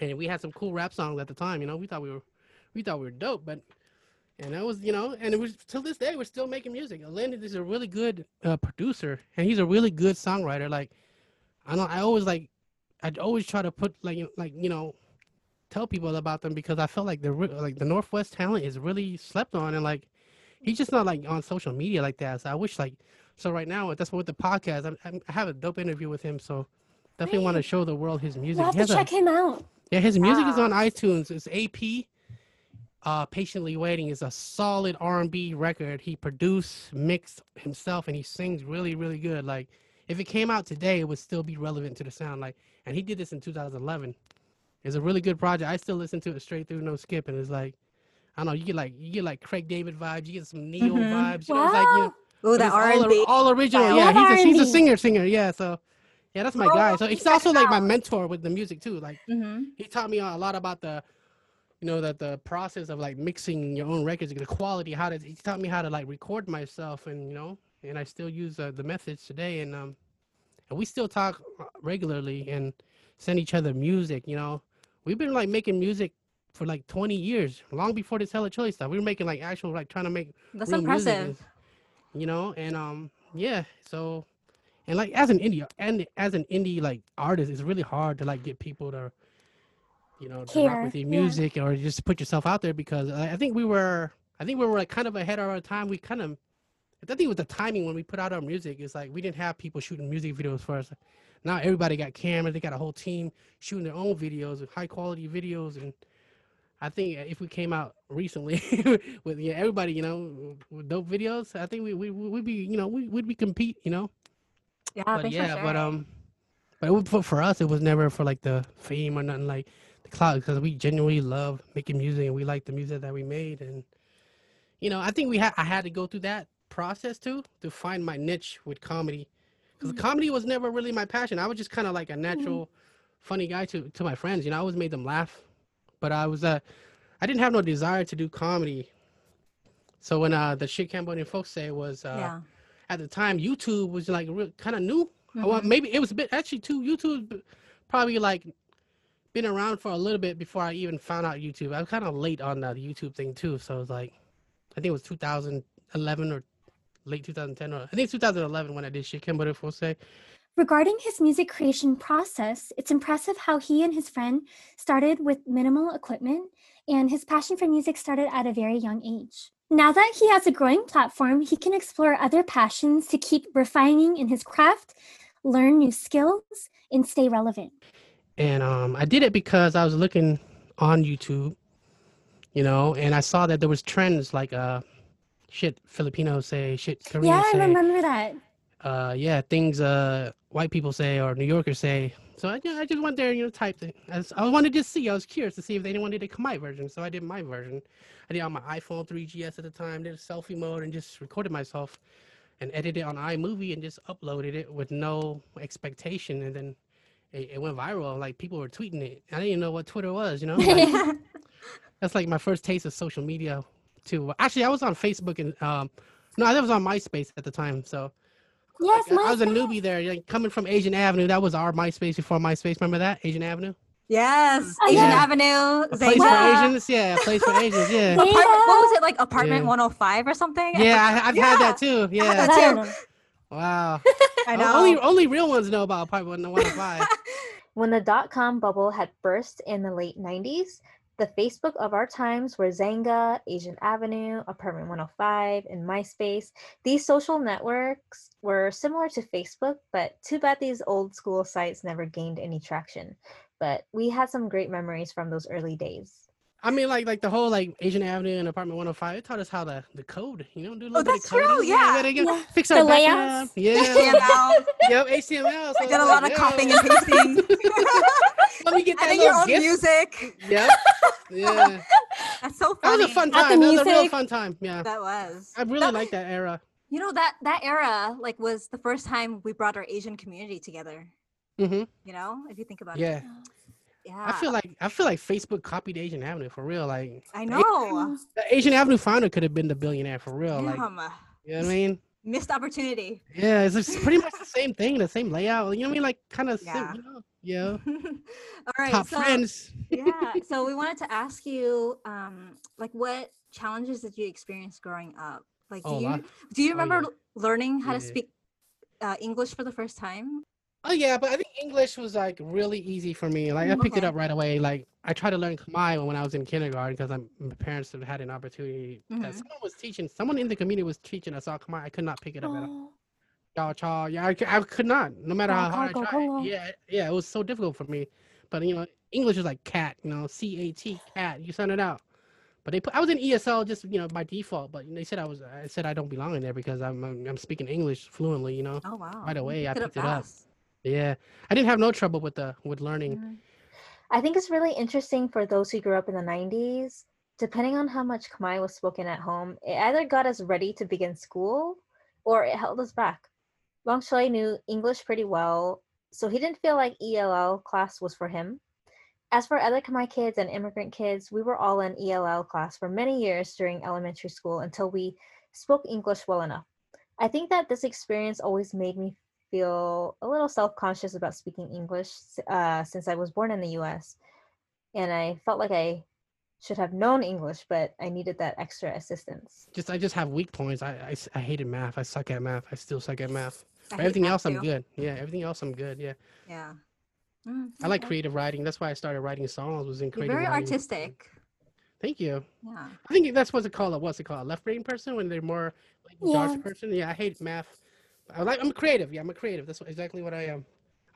and we had some cool rap songs at the time. You know, we thought we were, we thought we were dope, but and that was you know, and it was till this day we're still making music. Landon is a really good uh, producer, and he's a really good songwriter. Like, I know I always like, I always try to put like you- like you know, tell people about them because I felt like the like the Northwest talent is really slept on, and like he's just not like on social media like that. So I wish like so right now that's what with the podcast. I'm, I'm, I have a dope interview with him, so definitely want to show the world his music. We'll have to has a- check him out. yeah, his music is on iTunes. It's AP. Uh, Patiently Waiting is a solid R&B record. He produced, mixed himself, and he sings really, really good. Like, if it came out today, it would still be relevant to the sound. Like, and he did this in 2011. It's a really good project. I still listen to it straight through, no skip, and it's like, I don't know, you get like you get like Craig David vibes, you get some Ne-Yo Mhm. vibes. You know, like you know, Wow. Ooh, but that R all, and B. all original. style. Yeah, he's a, he's a singer, singer. Yeah, so Yeah, that's my Oh, guy. So he's also like my mentor with the music too. Like Mm-hmm. he taught me a lot about the you know that the process of like mixing your own records the quality how to he taught me how to like record myself and you know and i still use uh, the methods today and um and we still talk uh, regularly and send each other music you know we've been like making music for like 20 years long before this hella choice stuff we were making like actual like trying to make That's real music impressive. and- you know and um yeah so and like as an indie and as an indie like artist it's really hard to like get people to you know to rock with your yeah. music or just put yourself out there because I, I think we were i think we were like kind of ahead of our time we kind of i think with the timing when we put out our music it's like we didn't have people shooting music videos for us. Now everybody got cameras they got a whole team shooting their own videos with high quality videos. And I think if we came out recently with yeah, everybody, you know, with dope videos, I think we we we'd be, you know, we would be compete, you know. Yeah, but yeah, for but um, but it, would- for for us, it was never for like the fame or nothing like the cloud because we genuinely love making music and we like the music that we made. And you know, I think we had I had to go through that process too to find my niche with comedy because comedy was never really my passion. I was just kind of like a natural, funny guy to to my friends. You know, I always made them laugh, but I was uh, I didn't have no desire to do comedy. So when uh the shit Cambodian folks say was uh yeah. at the time YouTube was like real kind of new. Uh, Well, maybe it was a bit actually too. YouTube probably like been around for a little bit before I even found out YouTube. I was kind of late on the YouTube thing too. So it was like I think it was 2011 or late 2010 or I think 2011 when I did shit folks say. Regarding his music creation process, it's impressive how he and his friend started with minimal equipment, and his passion for music started at a very young age. Now that he has a growing platform, he can explore other passions to keep refining in his craft, learn new skills, and stay relevant. and um, I did it because I was looking on YouTube, you know, and I saw that there was trends like uh, shit Filipinos say, shit Koreans yeah, I say, remember that. uh, yeah, things uh white people say or New Yorkers say. So I, yeah, I just went there, you know, typed it. I, was, I wanted to see. I was curious to see if they wanted a Khmer version, so I did my version. I did it on my iPhone 3GS at the time. Did a selfie mode and just recorded myself, and edited it on iMovie and just uploaded it with no expectation, and then it, it went viral. Like people were tweeting it. I didn't even know what Twitter was, you know. Like, that's like my first taste of social media too. Actually, I was on Facebook and um, no, I was on MySpace at the time. So Yes, like, I was a newbie there. Like, coming from Asian Avenue, that was our MySpace before MySpace. Remember that Asian Avenue? Yes, Asian yeah. Avenue, A place for Asians. Yeah, a place for Asians. Yeah. Xanga. Apartment, what was it like? Apartment 105 or something? Yeah. I, I've had that too. Yeah. that I too. don't. Wow. I O- know. Only only real ones know about Apartment 105. When the dot com bubble had burst in the late 90s, the Facebook of our times were Xanga, Asian Avenue, Apartment 105, and MySpace. These social networks were similar to Facebook, but too bad these old school sites never gained any traction. But we had some great memories from those early days. I mean, like like the whole like Asian Avenue and Apartment 105. It taught us how to the code. You know, do a oh, little Oh, bit that's of true, coding. yeah. we gotta get- Yeah. Fix The our layouts. background. Yeah. HTML. yep. HTML. I did a lot of copying and pasting. Let me get that Adding your little own GIF. music. Yep. Yeah. That's so funny. That was a fun time. That was a real fun time. Yeah. That was. I really like that era. You know that that era like was the first time we brought our Asian community together. Mm-hmm. You know, if you think about Yeah. it. Yeah. I feel like I feel like Facebook copied Asian Avenue for real. Like I know. the Asian Avenue founder could have been the billionaire for real. Like Damn. you know what I mean? Missed opportunity. Yeah, it's pretty much the same thing, the same layout. You know what I mean? Like kind of Yeah. you know, yeah. All right. Top so, friends. yeah. So we wanted to ask you, um, like, what challenges did you experience growing up? Like, do Oh, you lot. do you Oh, remember yeah. learning how to speak uh, English for the first time? Oh yeah, but I think English was like really easy for me. Like I picked it up right away. Like I tried to learn Khmer when I was in kindergarten because my parents had an opportunity. that Mhm. someone was teaching. Someone in the community was teaching us all Khmer. I could not pick it up at all. Cha. Yeah, I, I could not. No matter how hard I tried. Yeah, yeah, it was so difficult for me. But you know, English is like cat. You know, C A T cat. You sound it out. But they put. I was in ESL just you know by default. But they said I was. I said I don't belong in there because I'm I'm, I'm speaking English fluently. You know. Oh wow. Right away, I Picked it up. Yeah, I didn't have no trouble with the with learning. Mhm. I think it's really interesting for those who grew up in the 90s. Depending on how much Khmer was spoken at home, it either got us ready to begin school or it held us back. Wang Shui knew English pretty well, so he didn't feel like ELL class was for him. As for other Khmer kids and immigrant kids, we were all in ELL class for many years during elementary school until we spoke English well enough. I think that this experience always made me feel a little self conscious about speaking English uh, since I was born in the US. And I felt like I should have known English, but I needed that extra assistance. Just I just have weak points. I, I, I hated math. I suck at math. I still suck at math. I everything else I'm good. Yeah, everything else I'm good. Yeah. Yeah. Mm, I like creative writing. That's why I started writing songs. Was in You're creative very writing. artistic. Thank you. Yeah. I think that's what's it called. What's it called? A left brain person when they're more like Yeah. arts person. Yeah, I hate math. I like. I'm creative. Yeah, I'm a creative. That's what, exactly what I am.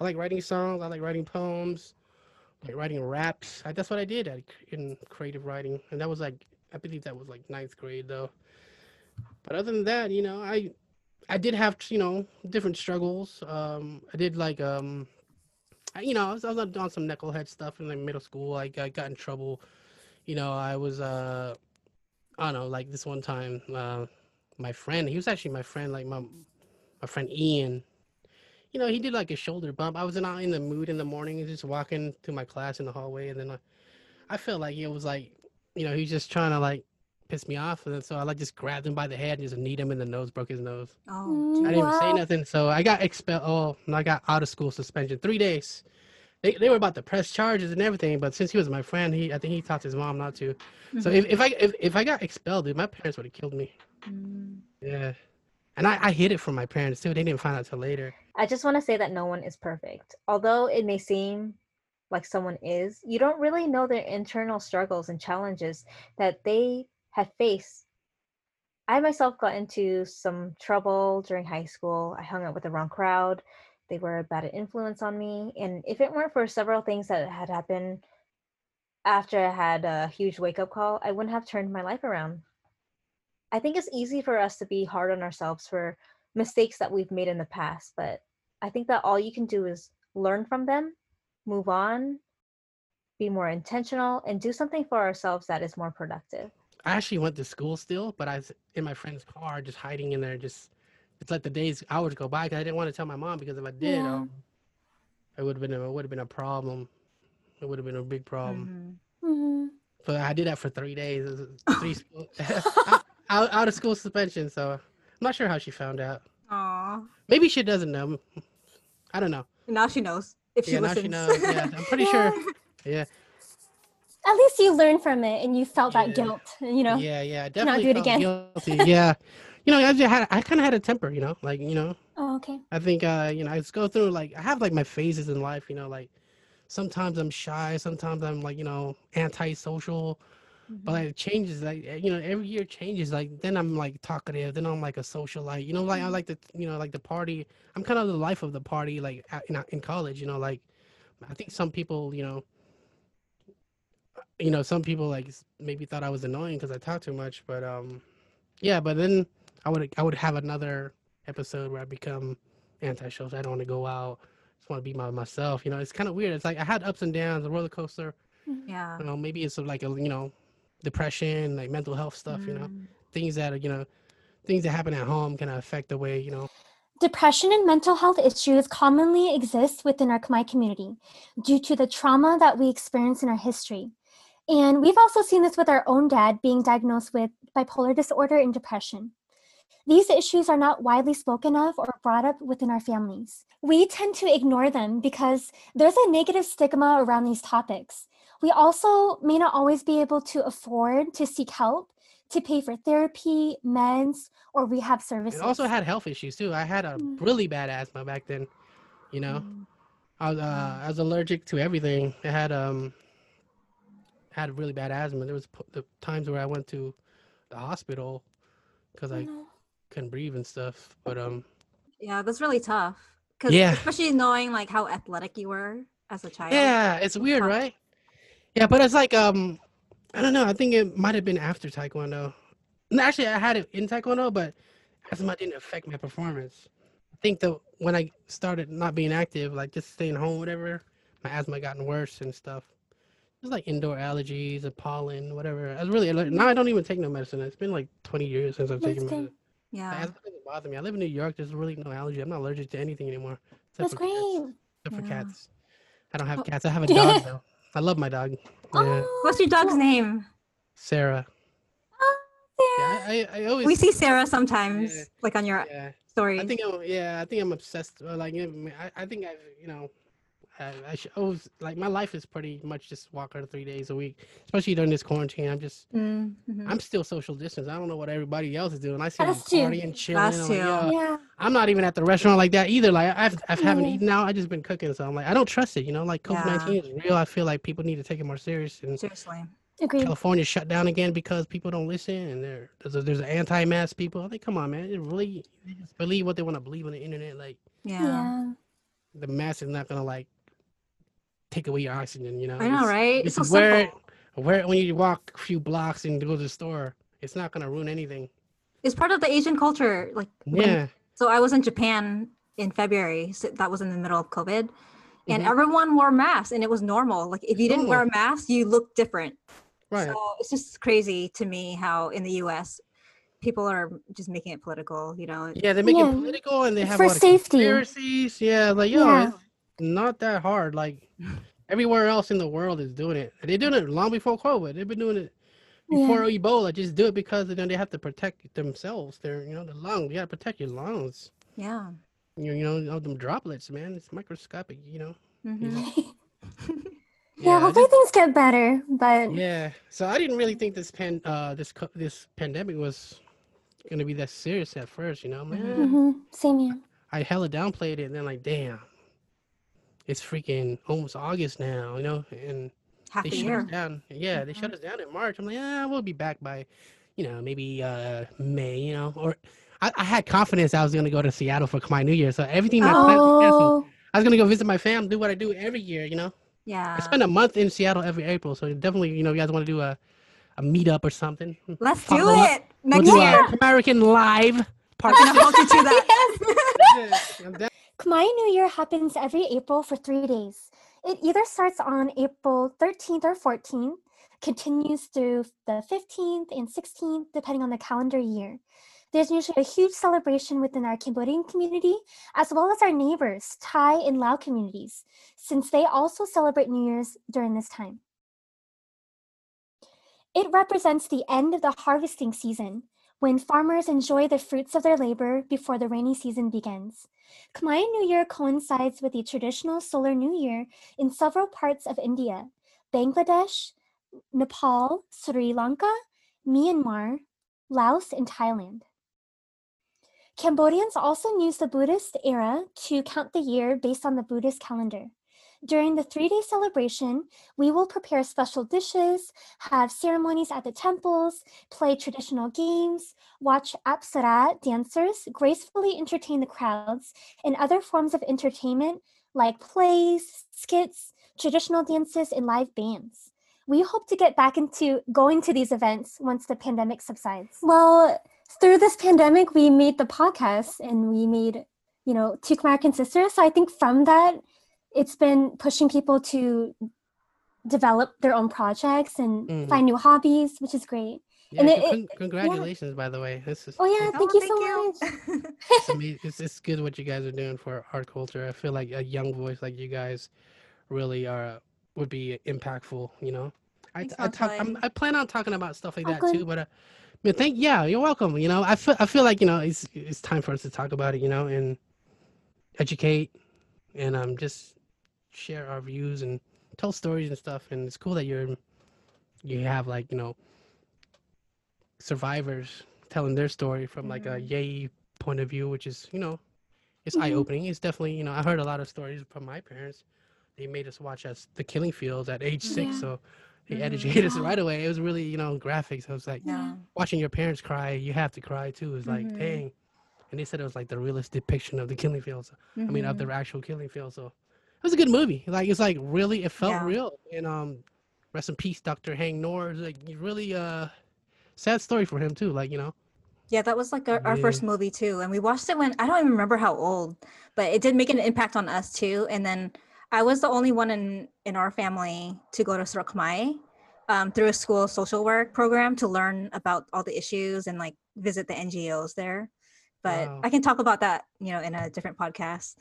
I like writing songs. I like writing poems. I like writing raps. I, that's what I did at, in creative writing, and that was like I believe that was like ninth grade though. But other than that, you know, I I did have you know different struggles. Um, I did like um, I, you know, I was, I was on some knucklehead stuff in like middle school. Like I got in trouble. You know, I was uh, I don't know, like this one time, uh, my friend, he was actually my friend, like my my friend Ian. You know, he did like a shoulder bump. I was not in the mood in the morning, just walking to my class in the hallway, and then I, I felt like it was like, you know, he was just trying to like piss me off, and so I like just grabbed him by the head and just kneed him in the nose, broke his nose. Oh, Mm, I didn't even say nothing, so I got expelled. Oh, and I got out of school suspension, three days. They, they were about to press charges and everything, but since he was my friend, he I think he talked his mom not to. So Mhm. if, if I if, if I got expelled, dude, my parents would have killed me. Mm. Yeah, and I, I hid it from my parents too. They didn't find out till later. I just want to say that no one is perfect. Although it may seem like someone is, you don't really know their internal struggles and challenges that they have faced. I myself got into some trouble during high school. I hung out with the wrong crowd. They were a bad influence on me. And if it weren't for several things that had happened after I had a huge wake up call, I wouldn't have turned my life around. I think it's easy for us to be hard on ourselves for mistakes that we've made in the past, but I think that all you can do is learn from them, move on, be more intentional, and do something for ourselves that is more productive. I actually went to school still, but I was in my friend's car, just hiding in there. Just it's like the days hours go by 'cause I didn't want to tell my mom because if I did, Yeah. um, it would have been a, it would have been a problem. It would have been a big problem. Mhm. Mhm. But I did that for three days. Three school, out, out, out of school suspension. So I'm not sure how she found out. Aw. Maybe she doesn't know. I don't know. Now she knows if she Yeah, now she knows. Yeah, I'm pretty sure. Yeah, At least you learned from it and you felt that guilt, you know? yeah, yeah. I not do it again. Yeah, you know, I just had, I kind of had a temper. You know, like you know, Oh, okay. I think, uh, you know, I just go through like I have like my phases in life. You know, like sometimes I'm shy, sometimes I'm like you know antisocial. But like it changes, like eh, you know, every year changes. Like then I'm like talkative, then I'm like a socialite. You know, like I like the, you know, like the party. I'm kind of the life of the party, like in in college. You know, like I think some people, you know, you know, some people like maybe thought I was annoying because I talk too much. But um, yeah. But then I would I would have another episode where I become antisocial. I don't want to go out. Just want to be by myself. You know, it's kind of weird. It's like I had ups and downs, a roller coaster. Yeah. You know, maybe it's like a you know, depression, like mental health stuff. You know, Mm. things that are you know, things that happen at home can affect the way you know. Depression and mental health issues commonly exist within our Khmer community due to the trauma that we experience in our history. And we've also seen this with our own dad being diagnosed with bipolar disorder and depression. These issues are not widely spoken of or brought up within our families. We tend to ignore them because there's a negative stigma around these topics. We also may not always be able to afford to seek help, to pay for therapy, meds, or rehab services. And also had health issues too. I had a Mm. really bad asthma back then. You know, Mm. I was uh, I was allergic to everything. I had um had really bad asthma. There was p- the times where I went to the hospital because I No. couldn't breathe and stuff. But um, Yeah, that's really tough. Cause Yeah. especially knowing like how athletic you were as a child. yeah, it's weird, right? Yeah, but it's like um, I don't know. I think it might have been after Taekwondo. No, actually, I had it in Taekwondo, but asthma didn't affect my performance. I think that when I started not being active, like just staying home, whatever, my asthma gotten worse and stuff. It's like indoor allergies, and pollen, whatever. I was really allergic. Now I don't even take no medicine. It's been like 20 years since I've taken medicine. Yeah. asthma doesn't bother me. I live in New York. There's really no allergy. I'm not allergic to anything anymore. except That's for cats. great. except for Yeah. cats. I don't have Oh. cats. I have a dog though. I love my dog. Oh, yeah, Oh, What's your dog's name? Sarah. Oh, Yeah, I, I, always. We see Sarah sometimes, Yeah. like on your Yeah, story. I think I'm. Yeah, I think I'm obsessed. Like, I, I think I've, you know, I, I should always like my life is pretty much just walking three days a week, especially during this quarantine. I'm just, Mm, mhm. I'm still social distance. I don't know what everybody else is doing. I see them Us partying, chilling. I'm like, too. Yeah. I'm not even at the restaurant like that either. Like I've I haven't Yeah. eaten out. I just been cooking, so I'm like I don't trust it. You know, like COVID nineteen is real. I feel like people need to take it more serious. And Seriously. Agreed. California shut down again because people don't listen, and there there's a, there's an anti-mask people. I think come on, man, they really they just believe what they want to believe on the internet. Like Yeah. Yeah. the mask is not gonna like take away your oxygen. You know, I know, It's- right? you It's so can wear it, simple. wear it when you walk a few blocks and go to the store. It's not gonna ruin anything. It's part of the Asian culture. Like, when- Yeah, so I was in Japan in February. So that was in the middle of COVID, and Mhm. everyone wore masks, and it was normal. Like, if you didn't wear a mask, you looked different. right. So it's just crazy to me how in the U.S. people are just making it political. You know. Yeah, they make Yeah. it political and they have for all the safety. conspiracies. Yeah, like yo, Yeah. Not that hard. Like everywhere else in the world is doing it. They're doing it long before COVID. They've been doing it before Ebola. Just do it because then they have to protect themselves. They're you know the lungs. You gotta protect your lungs. Yeah. You, you know all them droplets, man. It's microscopic. You know. Mhm. Yeah, I hopefully things get better, but yeah. So I didn't really think this pan uh this co- this pandemic was gonna be that serious at first. You know, man. Mhm, same here. I hella downplayed it, and then like, damn, it's freaking almost August now, you know, and Half they shut year. us down. Yeah, they shut us down in March. I'm like, yeah, we'll be back by, you know, maybe uh May, you know, or I, I had confidence I was gonna go to Seattle for my New Year, so everything my plans were canceled. Oh, I was gonna go visit my fam, do what I do every year, you know. Yeah. I spend a month in Seattle every April, so definitely, you know, you guys want to do a a meetup or something. Let's Follow do up. it We'll do year. American live I'm gonna hold you to that. Yeah, I'm down. Khmer New Year happens every April for three days. It either starts on April 13th or 14th, continues through the 15th and 16th, depending on the calendar year. There's usually a huge celebration within our Cambodian community, as well as our neighbors, Thai and Lao communities, since they also celebrate New Year's during this time. It represents the end of the harvesting season, when farmers enjoy the fruits of their labor before the rainy season begins. Khmer New Year coincides with the traditional solar New Year in several parts of India, Bangladesh, Nepal, Sri Lanka, Myanmar, Laos, and Thailand. Cambodians also use the Buddhist era to count the year based on the Buddhist calendar. During the three day celebration, we will prepare special dishes, have ceremonies at the temples, play traditional games, watch Apsara dancers gracefully entertain the crowds, and other forms of entertainment like plays, skits, traditional dances, and live bands. We hope to get back into going to these events once the pandemic subsides. Well, through this pandemic, we made the podcast and we made, you know, Two American Sisters. So I think from that, it's been pushing people to develop their own projects and Mhm. find new hobbies, which is great. Yeah, And it- it- con- congratulations, by the way. This is Oh yeah, Oh, thank you so much. you. it's, ama- it's, it's good what you guys are doing for art culture. I feel like a young voice like you guys really are would be impactful. You know, I I, talk, I'm, I plan on talking about stuff like Oh, that good. too. But uh, man, thank yeah, you're welcome. You know, I feel I feel like you know it's it's time for us to talk about it. You know, and educate and um just share our views and tell stories and stuff. And it's cool that you're you have like you know survivors telling their story from like a Mhm. yay point of view, which is you know it's Mhm. eye opening. It's definitely you know I heard a lot of stories from my parents. They made us watch us the Killing Fields at age six, Yeah. so they Mhm. educated us right away. It was really you know graphic. So was like Yeah. watching your parents cry, you have to cry too. It's like Mhm. dang. And they said it was like the realest depiction of the killing fields. I mean, of Mhm. the actual killing field. So was a good movie. Like it's like really, it felt Yeah. real. And um, rest in peace, Doctor Haing Ngor. Like really uh, sad story for him too. Like you know, Yeah, that was like our, our Yeah. first movie too. And we watched it when I don't even remember how old, but it did make an impact on us too. And then I was the only one in in our family to go to Khmer um, through a school social work program to learn about all the issues and like visit the NGOs there. But Wow. I can talk about that, you know, in a different podcast.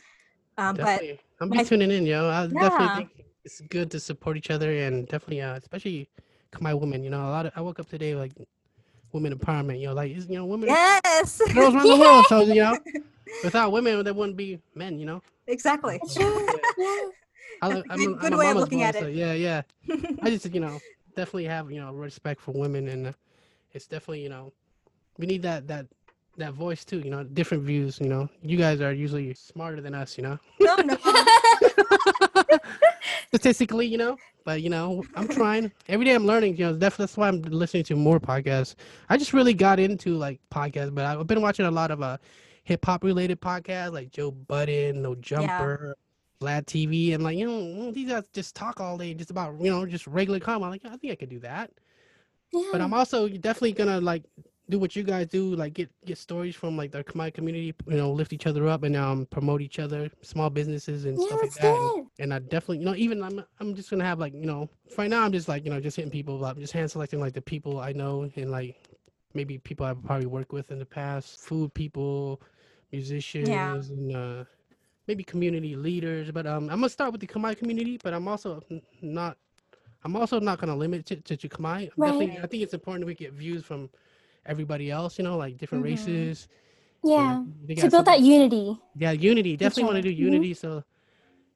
Um, but I'm be I- tuning in, yo. I definitely think it's good to support each other and definitely, uh, especially my women. You know, a lot of I woke up today like women empowerment. You know, like you know, women yes, girls around the world. So you know, without women, there wouldn't be men. You know. exactly. That's. Yeah. I, I'm, I'm, Good- good I'm a way of looking boy, at so it. yeah, yeah. I just you know definitely have you know respect for women and uh, it's definitely you know we need that that that voice too. You know, different views. You know, you guys are usually smarter than us. You know. no, no. statistically, you know. But you know, I'm trying. Every day I'm learning. You know, that's that's why I'm listening to more podcasts. I just really got into like podcasts, but I've been watching a lot of uh hip hop related podcasts like Joe Budden, No Jumper, Vlad TV, and like you know these guys just talk all day just about you know just regular comedy. I'm like I think I could do that. yeah. But I'm also definitely gonna like do what you guys do, like get get stories from like the Khmer community, you know, lift each other up and um promote each other, small businesses and yeah, stuff like that. And, and I definitely, you know, even I'm I'm just gonna have like, you know, right now I'm just like, you know, just hitting people up, just hand selecting like the people I know and like maybe people I've probably worked with in the past, food people, musicians, and uh, maybe community leaders. But um, I'm gonna start with the Khmer community, but I'm also not. I'm also not gonna limit it to, to Khmer. I'm Definitely, I think it's important we get views from everybody else. You know, like different Mhm. races. Yeah. To build that unity. yeah, unity. Definitely want to do unity. So,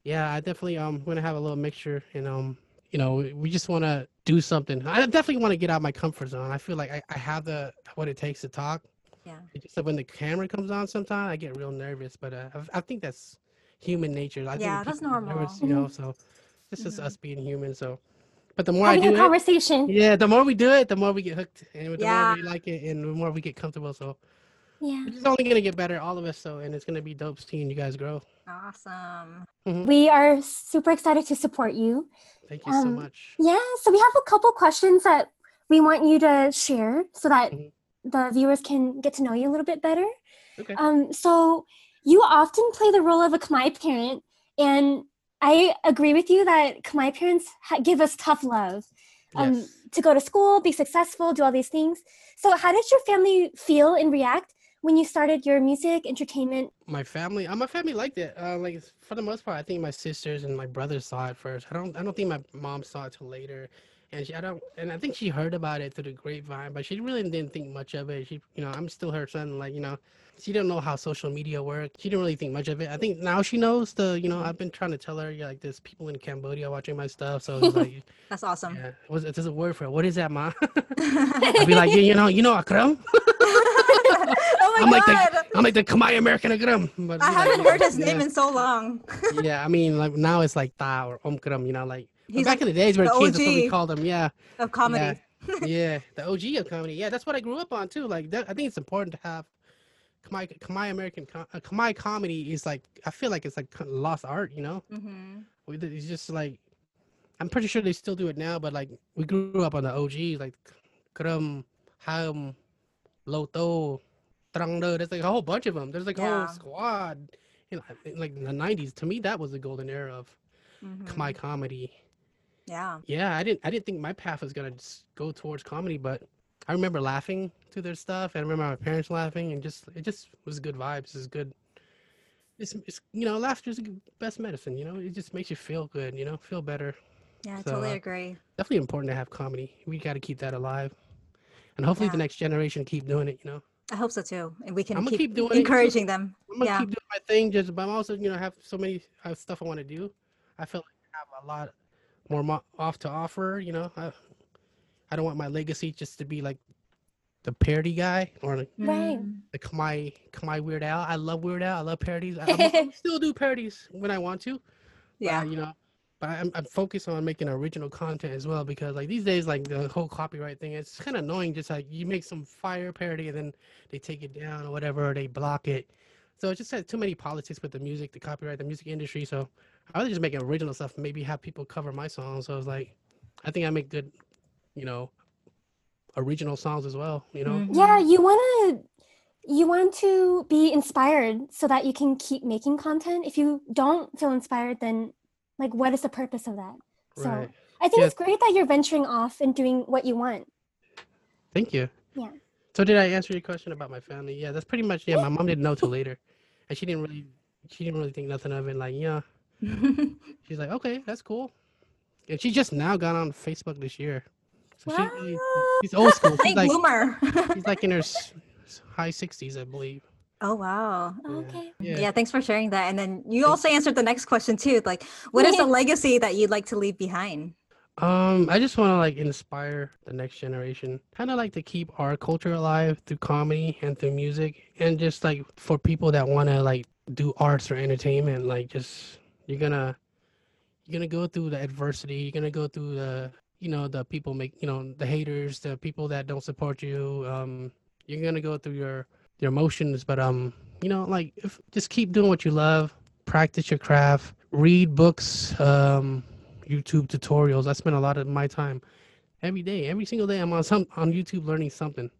yeah, I definitely um want to have a little mixture, and um, you know, we- just want to do something. I definitely want to get out of my comfort zone. I feel like I, I have the what it takes to talk. Yeah. It's just that when the camera comes on, sometimes I get real nervous. But uh, I, I think that's human nature. I Yeah, think that's get nervous, normal. you know. So this just Mhm. us being human. So, but the more I do a it, conversation. yeah, the more we do it, the more we get hooked, and the Yeah. more we like it, and the more we get comfortable. So Yeah. it's only gonna get better, all of us. So, and it's gonna be dope seeing you guys grow. Awesome. We are super excited to support you. Thank you so Um, much. Yeah, so we have a couple questions that we want you to share so that Mhm. the viewers can get to know you a little bit better. Okay. Um, so you often play the role of a Khmer parent, and I agree with you that my parents ha- give us tough love um, yes. to go to school, be successful, do all these things. So how did your family feel and react when you started your music entertainment? my family uh, my family liked it uh like for the most part i think my sisters and my brothers saw it first i don't i don't think my mom saw it till later and she i don't and i think she heard about it through the grapevine but she really didn't think much of it she you know i'm still her son like you know she didn't know how social media worked she didn't really think much of it i think now she knows the you know i've been trying to tell her yeah, like there's people in cambodia watching my stuff so it's like That's awesome. yeah what's there's a word for it what is that ma i'll be like yeah, you know you know akram oh my I'm like the- god. i'm like the Khmer american akram but I haven't yeah, heard his yeah. name in so long. yeah, I mean, like now it's like Ta or Omkram, you know, like He's back like in the days where the kids, that's what we called them. Yeah, of comedy. yeah, the OG of comedy. Yeah, that's what I grew up on too. Like, that, I think it's important to have Khmer, Khmer American, com- uh, Khmer comedy is like, I feel like it's like lost art, you know? hmm It's just like, I'm pretty sure they still do it now, but like we grew up on the OG, like Krum, Ham, Loto, Trangdo. There's like a whole bunch of them. There's like a Yeah. whole squad. You know, in, like in the 90s. To me, that was the golden era of hmm Khmer comedy. Yeah. Yeah, I didn't I didn't think my path was gonna just go towards comedy, but I remember laughing to their stuff. and I remember my parents laughing, and just it just was good vibes. It's good. It's, it's you know laughter is the best medicine. You know, it just makes you feel good. You know, feel better. Yeah, I So, totally uh, agree. Definitely important to have comedy. We got to keep that alive, and hopefully Yeah. the next generation keep doing it. You know, I hope so too. And we can keep, keep doing it encouraging them. I'm gonna Yeah. keep doing my thing. Just but I'm also you know have so many uh, stuff I want to do. I feel like I have a lot more mo- off to offer. You know, I, I don't want my legacy just to be like the parody guy or like Right. Mm. the Khmer Khmer Weird Al. I love Weird Al. I love parodies. I, I'm- still do parodies when I want to. but, Yeah. you know, but I'm, I'm focused on making original content as well because like these days, like the whole copyright thing, it's kind of annoying. Just like you make some fire parody and then they take it down or whatever, or they block it. So it just has too many politics with the music, the copyright, the music industry. So I rather just make original stuff. Maybe have people cover my songs. So it's like, I think I make good, you know, original songs as well. You know, Mhm. Yeah, you want to you want to be inspired so that you can keep making content. If you don't feel inspired, then like what is the purpose of that? So right? I think Yeah. it's great that you're venturing off and doing what you want. Thank you. Yeah. So did I answer your question about my family? Yeah, that's pretty much. Yeah, my mom didn't know till later, and she didn't really she didn't really think nothing of it. Like, yeah, she's like, okay, that's cool. And she just now got on Facebook this year. So she, she's old school. She's like, bloomer. she's like in her high 60s, I believe. oh wow. Yeah. Okay. Yeah. thanks for sharing that. And then you also answered the next question too. Like, what is the legacy that you'd like to leave behind? Um, I just want to like inspire the next generation. Kind of like to keep our culture alive through comedy and through music, and just like for people that want to like do arts or entertainment, like just you're gonna you're gonna go through the adversity. You're gonna go through the you know the people make you know the haters, the people that don't support you. Um, you're gonna go through your your emotions, but um, you know, like if, just keep doing what you love. Practice your craft. Read books. Um, YouTube tutorials. I spend a lot of my time every day, every single day. I'm on some on YouTube learning something,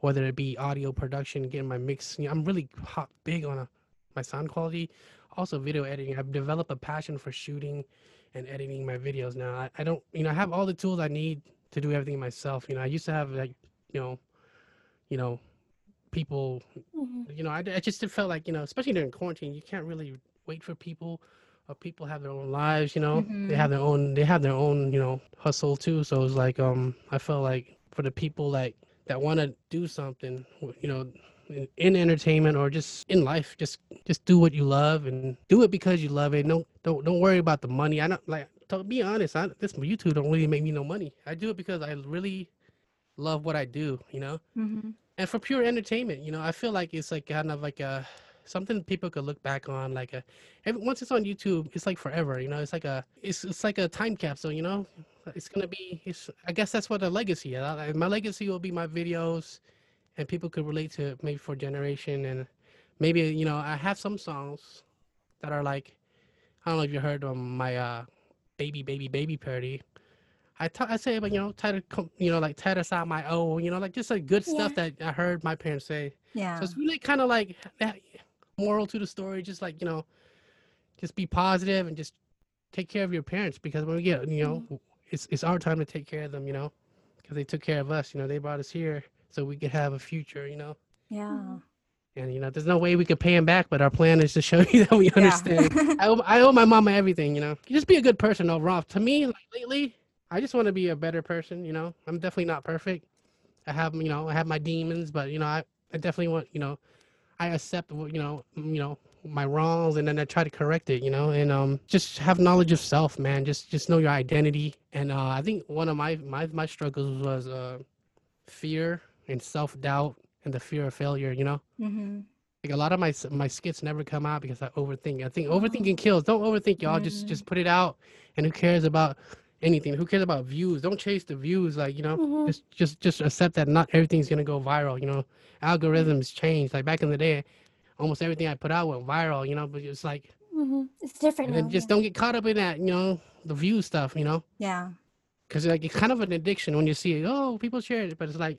whether it be audio production, getting my mix. You know, I'm really hot, big on a, my sound quality, also video editing. I've developed a passion for shooting and editing my videos now. I, I don't, you know, I have all the tools I need to do everything myself. You know, I used to have like, you know, you know, people Mhm. you know, I, I just felt like, you know, especially during quarantine, you can't really wait for people. People have their own lives, you know. They have their own. They have their own, you know, hustle too. So it's like, um, I felt like for the people like that want to do something, you know, in, in entertainment or just in life, just just do what you love and do it because you love it. No, don't don't worry about the money. I don't like to be honest. I, this YouTube don't really make me no money. I do it because I really love what I do. You know Mm-hmm. and for pure entertainment you know i feel like it's like kind of like a something people could look back on like a every, once it's on youtube it's like forever you know it's like a it's, it's like a time capsule you know it's gonna be it's i guess that's what a legacy is. I- my legacy will be my videos and people could relate to it maybe for a generation and maybe you know i have some songs that are like i don't know if you heard um, my uh baby baby baby parody I I say, but you know, try to come, you know, like tat aside my own, you know, like just like good stuff that I heard my parents say. Yeah. So it's really kind of like that moral to the story, just like you know, just be positive and just take care of your parents because when we get, you know, mm-hmm. it's it's our time to take care of them, you know, because they took care of us, you know, they brought us here so we could have a future, you know. yeah. Mm-hmm. And you know, there's no way we could pay them back, but our plan is to show you that we Yeah. understand. I owe, I owe my mama everything, you know. Just be a good person overall. To me, like lately, I just want to be a better person, you know. I'm definitely not perfect. I have, you know, I have my demons, but you know, I, I definitely want, you know, I accept, what you know, you know, my wrongs, and then I try to correct it, you know, and um, just have knowledge of self, man. Just, just know your identity. And uh, I think one of my my my struggles was uh, fear and self doubt and the fear of failure, you know mm-hmm. like a lot of my my skits never come out because I overthink. I think overthinking kills. Don't overthink, y'all. Just just put it out, and who cares about anything? Who cares about views? Don't chase the views. Like you know, Mhm. just just just accept that not everything's gonna go viral. You know, algorithms change. Like back in the day, almost everything I put out went viral. You know, but it's like, Mhm. It's different and now. just don't get caught up in that. You know, the view stuff. You know, Yeah. because like it's kind of an addiction when you see it. Oh, people share it, but it's like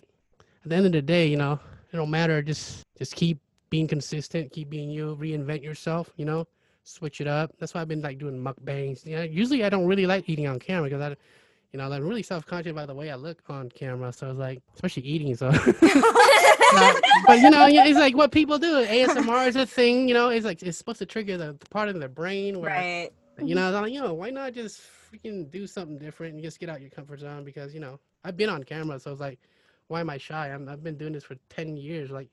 at the end of the day, you know, it don't matter. Just just keep being consistent, keep being you, reinvent yourself. You know, switch it up. That's why I've been like doing mukbangs. Yeah, usually I don't really like eating on camera because I, you know, I'm really self conscious about the way I look on camera. So it's like, especially eating. So. Uh, but you know, it's like what people do. ASMR is a thing, you know. It's like it's supposed to trigger the part of the brain where Right. you know, like, you know, why not just freaking do something different and just get out your comfort zone? Because you know, I've been on camera, so it's like, why am I shy? I'm, I've been doing this for ten years. Like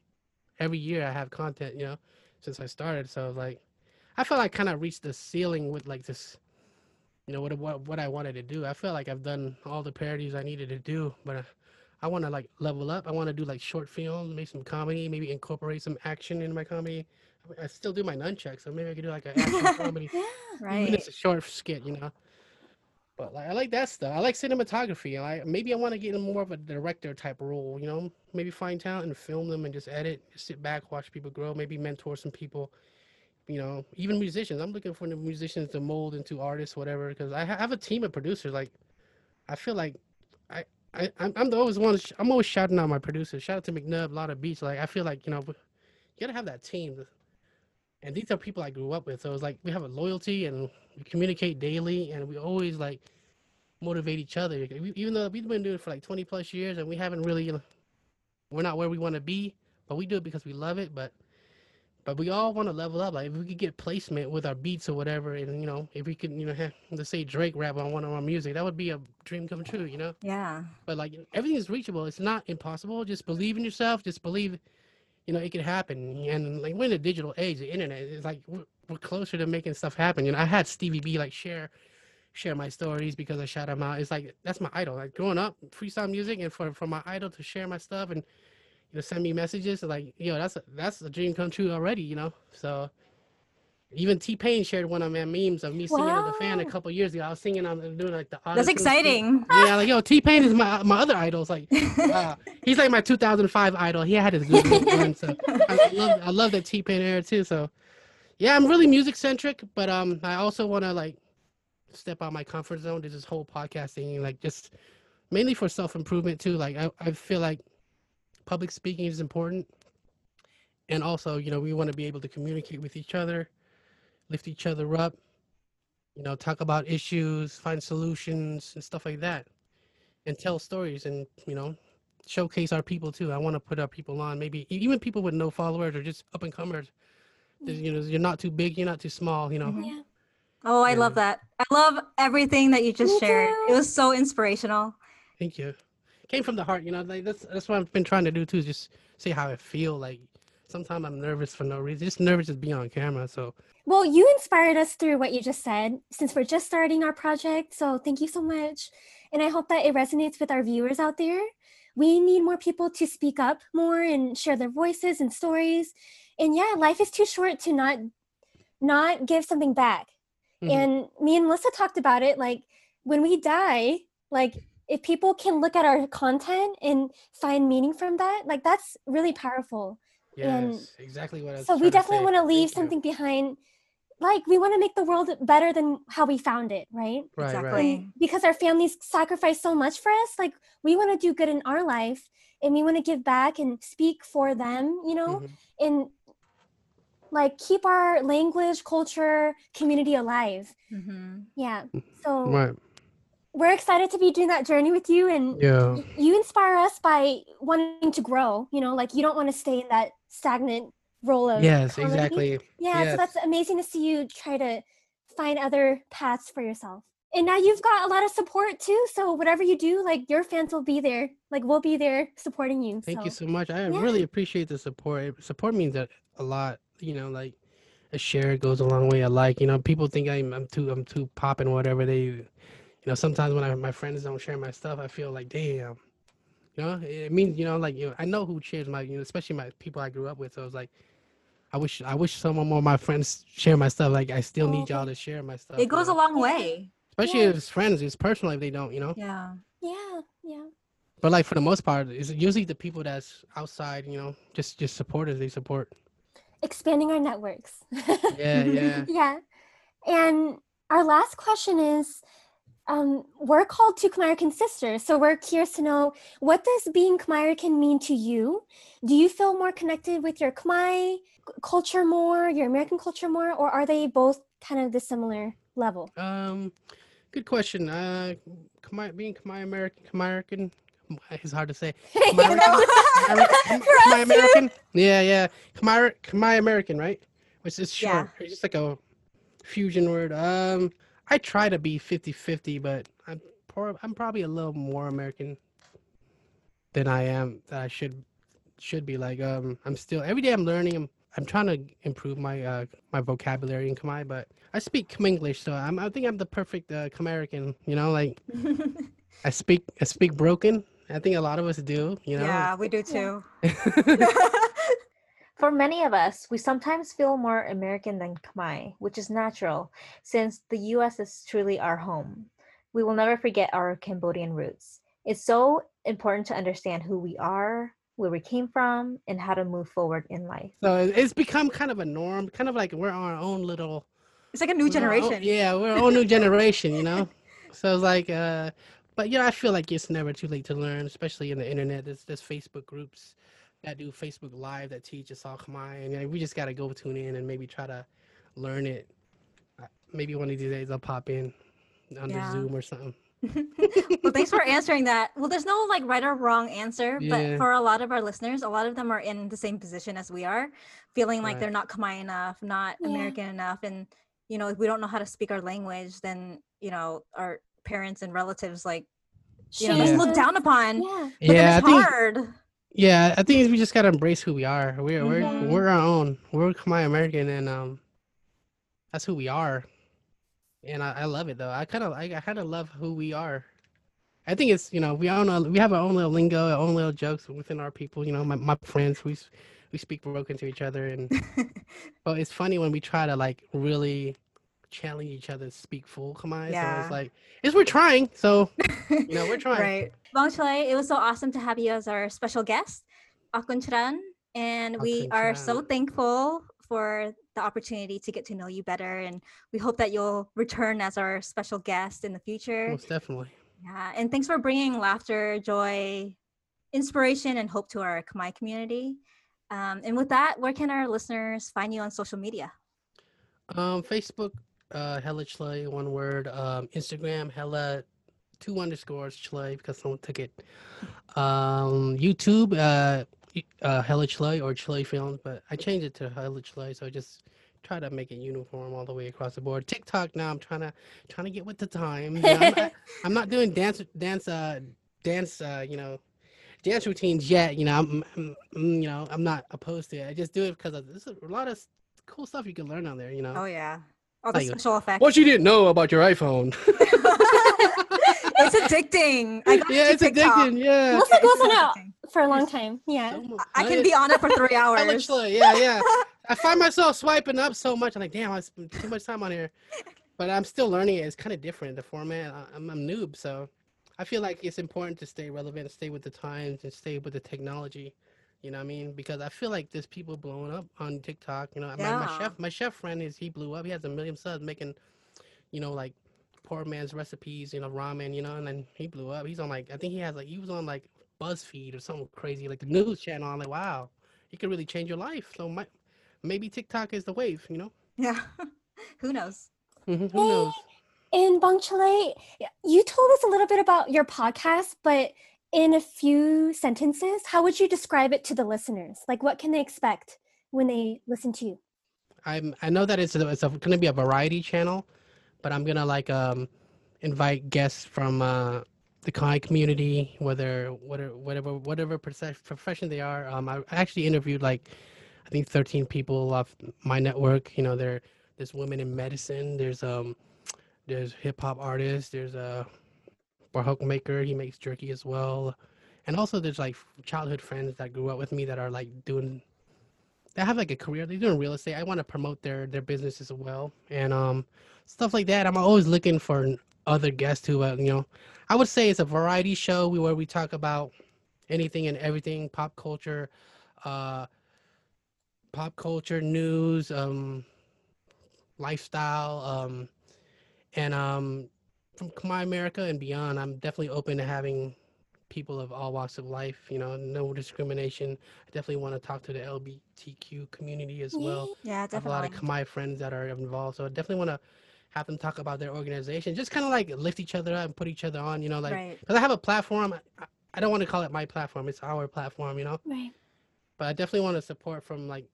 every year, I have content, you know, since I started. So it's like, I feel like kind of reached the ceiling with like this, you know, what what what I wanted to do. I feel like I've done all the parodies I needed to do, but. Uh, I want to like level up. I want to do like short films, make some comedy, maybe incorporate some action in my comedy. I still do my nunchuck, so maybe I could do like an action comedy. yeah. Even Right. if it's a short skit, you know. But like, I like that stuff. I like cinematography. I maybe I want to get in more of a director type role. You know, maybe find talent and film them and just edit. Just sit back, watch people grow. Maybe mentor some people. You know, even musicians. I'm looking for the musicians to mold into artists, whatever. Because I ha- have a team of producers. Like, I feel like I. I, I'm, the always one. I'm always shouting out my producers. Shout out to McNubb, a lot of beats. Like I feel like you know, you gotta have that team. And these are people I grew up with. So it's like we have a loyalty and we communicate daily and we always like motivate each other. Even though we've been doing it for like 20 plus years and we haven't really, you know, we're not where we want to be, but we do it because we love it. But but we all want to level up. Like if we could get placement with our beats or whatever, and you know, if we could, you know, have, let's say Drake rap on one of our music, that would be a dream come true. You know. Yeah. But like everything is reachable. It's not impossible. Just believe in yourself. Just believe, you know, it could happen. And like we're in a digital age, the internet is like we're, we're closer to making stuff happen. You know, I had Stevie B like share share my stories because I shout him out. It's like that's my idol. Like growing up, freestyle music, and for for my idol to share my stuff and you know send me messages, like yo, that's a, that's a dream come true already. You know, so. Even T-Pain shared one of my memes of me singing on the fan a couple years ago. I was singing on doing like the That's exciting. Yeah, like yo, T-Pain is my my other idol. It's like uh, he's like my 2005 idol. He had his good run, so I love I love that T-Pain era too. So yeah, I'm really music centric, but um, I also want to like step out my comfort zone. There's this whole podcasting, like just mainly for self improvement too. Like I I feel like public speaking is important, and also you know we want to be able to communicate with each other, lift each other up, you know, talk about issues, find solutions and stuff like that, and tell stories and you know showcase our people too. I want to put our people on, maybe e- even people with no followers or just up and comers. You know, you're not too big, you're not too small. You know, Mhm. Yeah. Oh, I love that. I love everything that you just Me shared. It was so inspirational. thank you. Came from the heart, you know. Like that's that's what I've been trying to do too. Is just say how I feel. Like sometimes I'm nervous for no reason. Just nervous to be on camera. So Well, you inspired us through what you just said since we're just starting our project. So thank you so much. And I hope that it resonates with our viewers out there. We need more people to speak up more and share their voices and stories. And yeah, life is too short to not not give something back. Mhm. And me and Melissa talked about it like when we die, like if people can look at our content and find meaning from that, like that's really powerful. yes, And exactly what I was. So we definitely want to leave Thank you. something behind. Like we want to make the world better than how we found it, right? Right, exactly. right. Because our families sacrificed so much for us, like we want to do good in our life and we want to give back and speak for them, you know, Mhm. and like keep our language, culture, community alive. hmm Yeah. So Right. We're excited to be doing that journey with you and Yeah. you inspire us by wanting to grow, you know, like you don't want to stay in that stagnant role of Yes, comedy. exactly. Yeah, Yes. so that's amazing to see you try to find other paths for yourself. And now you've got a lot of support too. So whatever you do, like your fans will be there. Like we'll be there supporting you. Thank you so. so much. I Yeah. really appreciate the support. Support means a, a lot. You know, like a share goes a long way. I like. You know, people think I'm I'm too I'm too popping whatever they. You know, sometimes when I, my friends don't share my stuff, I feel like damn. You know, it means you know like you know I know who shares my you know especially my people I grew up with. So it's like. I wish I wish some more of my friends share my stuff. Like I still need y'all mm-hmm. to share my stuff. It you goes know? a long way. especially Yeah. if it's friends. It's personal if they don't. You know. Yeah. Yeah, yeah. But like for the most part, it's usually the people that's outside. You know, just just supporters. They support. Expanding our networks. Yeah, yeah. yeah. And our last question is um, we're called two Khmerican sisters. So we're curious to know what does being Khmerican mean to you? Do you feel more connected with your Khmer culture more, your American culture more, or are they both kind of the similar level? Um, good question. Uh, Khmer, being Khmer American, Khmer American, it's hard to say. Khmer? American, Khmer. American. Yeah, yeah. Khmer, Khmer American, right? Which is Yeah. It's just like a fusion word. Um, I try to be 50-50, but I'm prob- I'm probably a little more American than I am that I should should be. Like, um, I'm still every day I'm learning. I'm I'm trying to improve my uh my vocabulary in Khmer, but I speak Khmenglish, so I'm I think I'm the perfect uh, Khmerican. You know, like I speak I speak broken. I think a lot of us do. You know. Yeah, we do too. For many of us, we sometimes feel more American than Khmer, which is natural since the US is truly our home. We will never forget our Cambodian roots. It's so important to understand who we are, where we came from, and how to move forward in life. so it's become kind of a norm, kind of like we're our own little It's like a new we're own- generation. yeah, we're our own new generation. You know. So it's like, uh, but you know, I feel like it's never too late to learn, especially in the internet. There's there's Facebook groups that do Facebook Live that teach us all Khmer, and you know, we just gotta go tune in and maybe try to learn it. Uh, Maybe one of these days I'll pop in under Yeah. Zoom or something. well, thanks for answering that. Well, there's no like right or wrong answer, Yeah. but for a lot of our listeners, a lot of them are in the same position as we are, feeling like Right. they're not Khmer enough, not Yeah. American enough, and you know, if we don't know how to speak our language, then you know, our parents and relatives like you know, Yeah. look down upon. Yeah. But then yeah, I it's think hard. Yeah, I think we just gotta embrace who we are. We're we're Mhm. we're our own. We're Khmer American, and um, that's who we are. And I, I love it though. I kind of I, I kind of love who we are. I think it's you know we own a, we have our own little lingo, our own little jokes within our people. You know, my my friends we we speak broken to each other, and but it's funny when we try to like really challenge each other to speak full Khmer. So Yeah. it's like it's we're trying. So you know we're trying. Right. Bong Chulay, it was so awesome to have you as our special guest, Akun Chran. And we are so thankful for the opportunity to get to know you better. And we hope that you'll return as our special guest in the future. Most definitely. Yeah. And thanks for bringing laughter, joy, inspiration, and hope to our Khmer community. Um, and with that, where can our listeners find you on social media? Um, Facebook, uh, Hella Chley, one word. Um, Instagram, Hella, two underscores Chley because someone took it. Um, YouTube, uh, uh, Hella Chley or Chley Films, but I changed it to Hella Chley, so I just try to make it uniform all the way across the board. TikTok now, I'm trying to trying to get with the time. You know, I'm, not, I'm not doing dance dance uh dance uh you know dance routines yet. You know, I'm, I'm I'm, you know I'm not opposed to it. I just do it because there's a lot of cool stuff you can learn on there. You know. Oh, yeah. All the Like, special effects. What you didn't know about your iPhone? it's addicting. I got yeah, it's TikTok. addicting. Yeah. Mostly It's goes on out for a long time. Yeah. I can be on it for three hella hours. slow, Yeah, yeah. I find myself swiping up so much. I'm like, damn, I spent too much time on here. But I'm still learning it. It's kind of different. The format. I- I'm a noob, so I feel like it's important to stay relevant, stay with the times, and stay with the technology. You know what I mean? Because I feel like there's people blowing up on TikTok. You know, my, my chef, my chef friend is he blew up. He has a million subs making, you know, like poor man's recipes. You know, ramen. You know, and then he blew up. He's on like I think he has like he was on like BuzzFeed or something crazy, like the news channel. I'm like, wow, he could really change your life. So my, maybe TikTok is the wave. You know, Yeah. Who knows? Mhm, who knows? And Bong Chale, you told us a little bit about your podcast, but in a few sentences, how would you describe it to the listeners? Like, what can they expect when they listen to you? I'm I know that it's a, it's a, gonna be a variety channel, but I'm gonna like um invite guests from uh the Kai community, whether whatever whatever whatever profession they are. Um, I actually interviewed like I think 13 people off my network. You know, there there's women in medicine. There's um there's hip hop artists. There's a prahok maker. He makes jerky as well. And also there's like childhood friends that grew up with me that are like doing they have like a career. They're doing real estate. I want to promote their their business as well, and um, stuff like that. I'm always looking for other guests who, uh, you know, I would say it's a variety show where we talk about anything and everything, pop culture, uh, pop culture news, um, lifestyle, um, and um, from Khmer America and beyond. I'm definitely open to having people of all walks of life. You know, no discrimination. I definitely want to talk to the LGBTQ community as well. Yeah, I have a lot of Khmer friends that are involved, so I definitely want to have them talk about their organization. Just kind of like lift each other up and put each other on. You know, like right. because I have a platform. I, I don't want to call it my platform. It's our platform. You know, Right. but I definitely want to support from like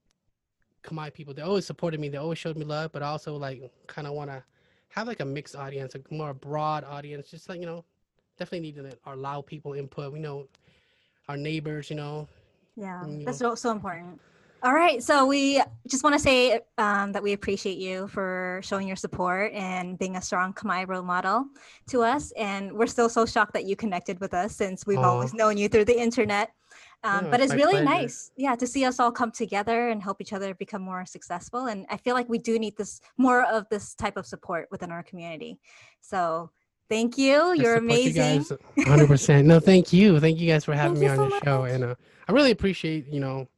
Khmer people. They always supported me. They always showed me love, but I also like kind of want to have like a mixed audience, a more broad audience. Just like you know, definitely need to allow people input. We know our neighbors. You know, Yeah, Mm, that's so, so important. All right. So we just want to say um, that we appreciate you for showing your support and being a strong Khmer role model to us. And we're still so shocked that you connected with us since we've always known you through the internet. Um, Yeah, but it's really pleasure. nice, yeah, to see us all come together and help each other become more successful. And I feel like we do need this more of this type of support within our community. So thank you. You're you amazing. guys 100%. No, thank you. Thank you guys for having Thank me you on so the show. And uh, I really appreciate, you know,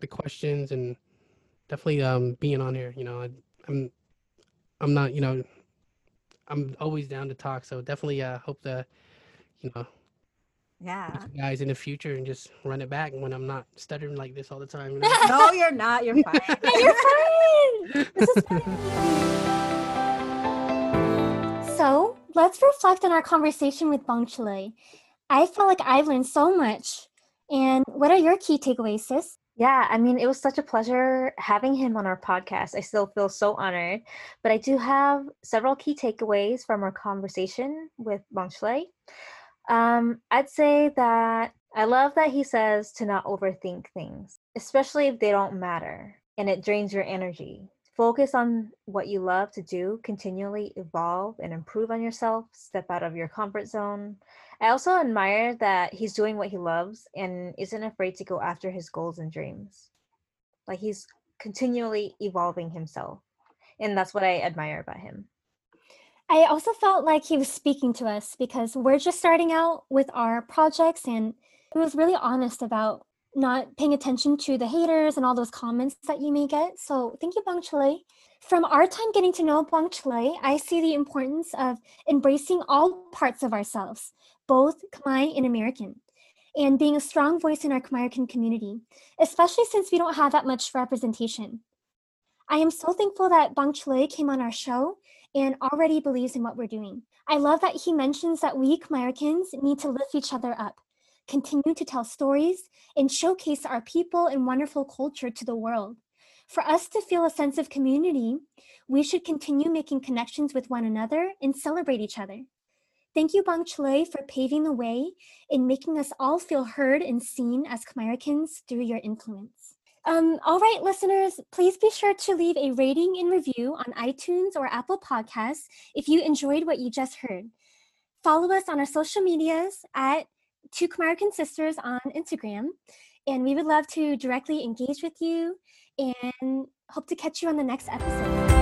the questions and definitely um, being on here. You know, I, I'm, I'm not, you know, I'm always down to talk. So definitely uh, hope to, you know, yeah. you guys in the future and just run it back when I'm not stuttering like this all the time. You know? No, you're not. You're fine. And you're fine. This is fine. So let's reflect on our conversation with Bong Chulei. I felt like I've learned so much. And what are your key takeaways, sis? Yeah, I mean, it was such a pleasure having him on our podcast. I still feel so honored. But I do have several key takeaways from our conversation with Bong Chulei. Um, I'd say that I love that he says to not overthink things, especially if they don't matter and it drains your energy. Focus on what you love to do, continually evolve and improve on yourself, step out of your comfort zone. I also admire that he's doing what he loves and isn't afraid to go after his goals and dreams. Like he's continually evolving himself. And that's what I admire about him. I also felt like he was speaking to us because we're just starting out with our projects and he was really honest about not paying attention to the haters and all those comments that you may get. So thank you, Bong Chulei. From our time getting to know Bong Chulei, I see the importance of embracing all parts of ourselves, both Khmer and American, and being a strong voice in our Khmer community, especially since we don't have that much representation. I am so thankful that Bong Chulei came on our show and already believes in what we're doing. I love that he mentions that we Americans need to lift each other up continue to tell stories, and showcase our people and wonderful culture to the world. For us to feel a sense of community, we should continue making connections with one another and celebrate each other. Thank you, Bong Chulei, for paving the way and making us all feel heard and seen as Khmericans through your influence. Um, all right, listeners, please be sure to leave a rating and review on iTunes or Apple Podcasts if you enjoyed what you just heard. Follow us on our social medias at two Khmerican sisters on Instagram, and we would love to directly engage with you and hope to catch you on the next episode.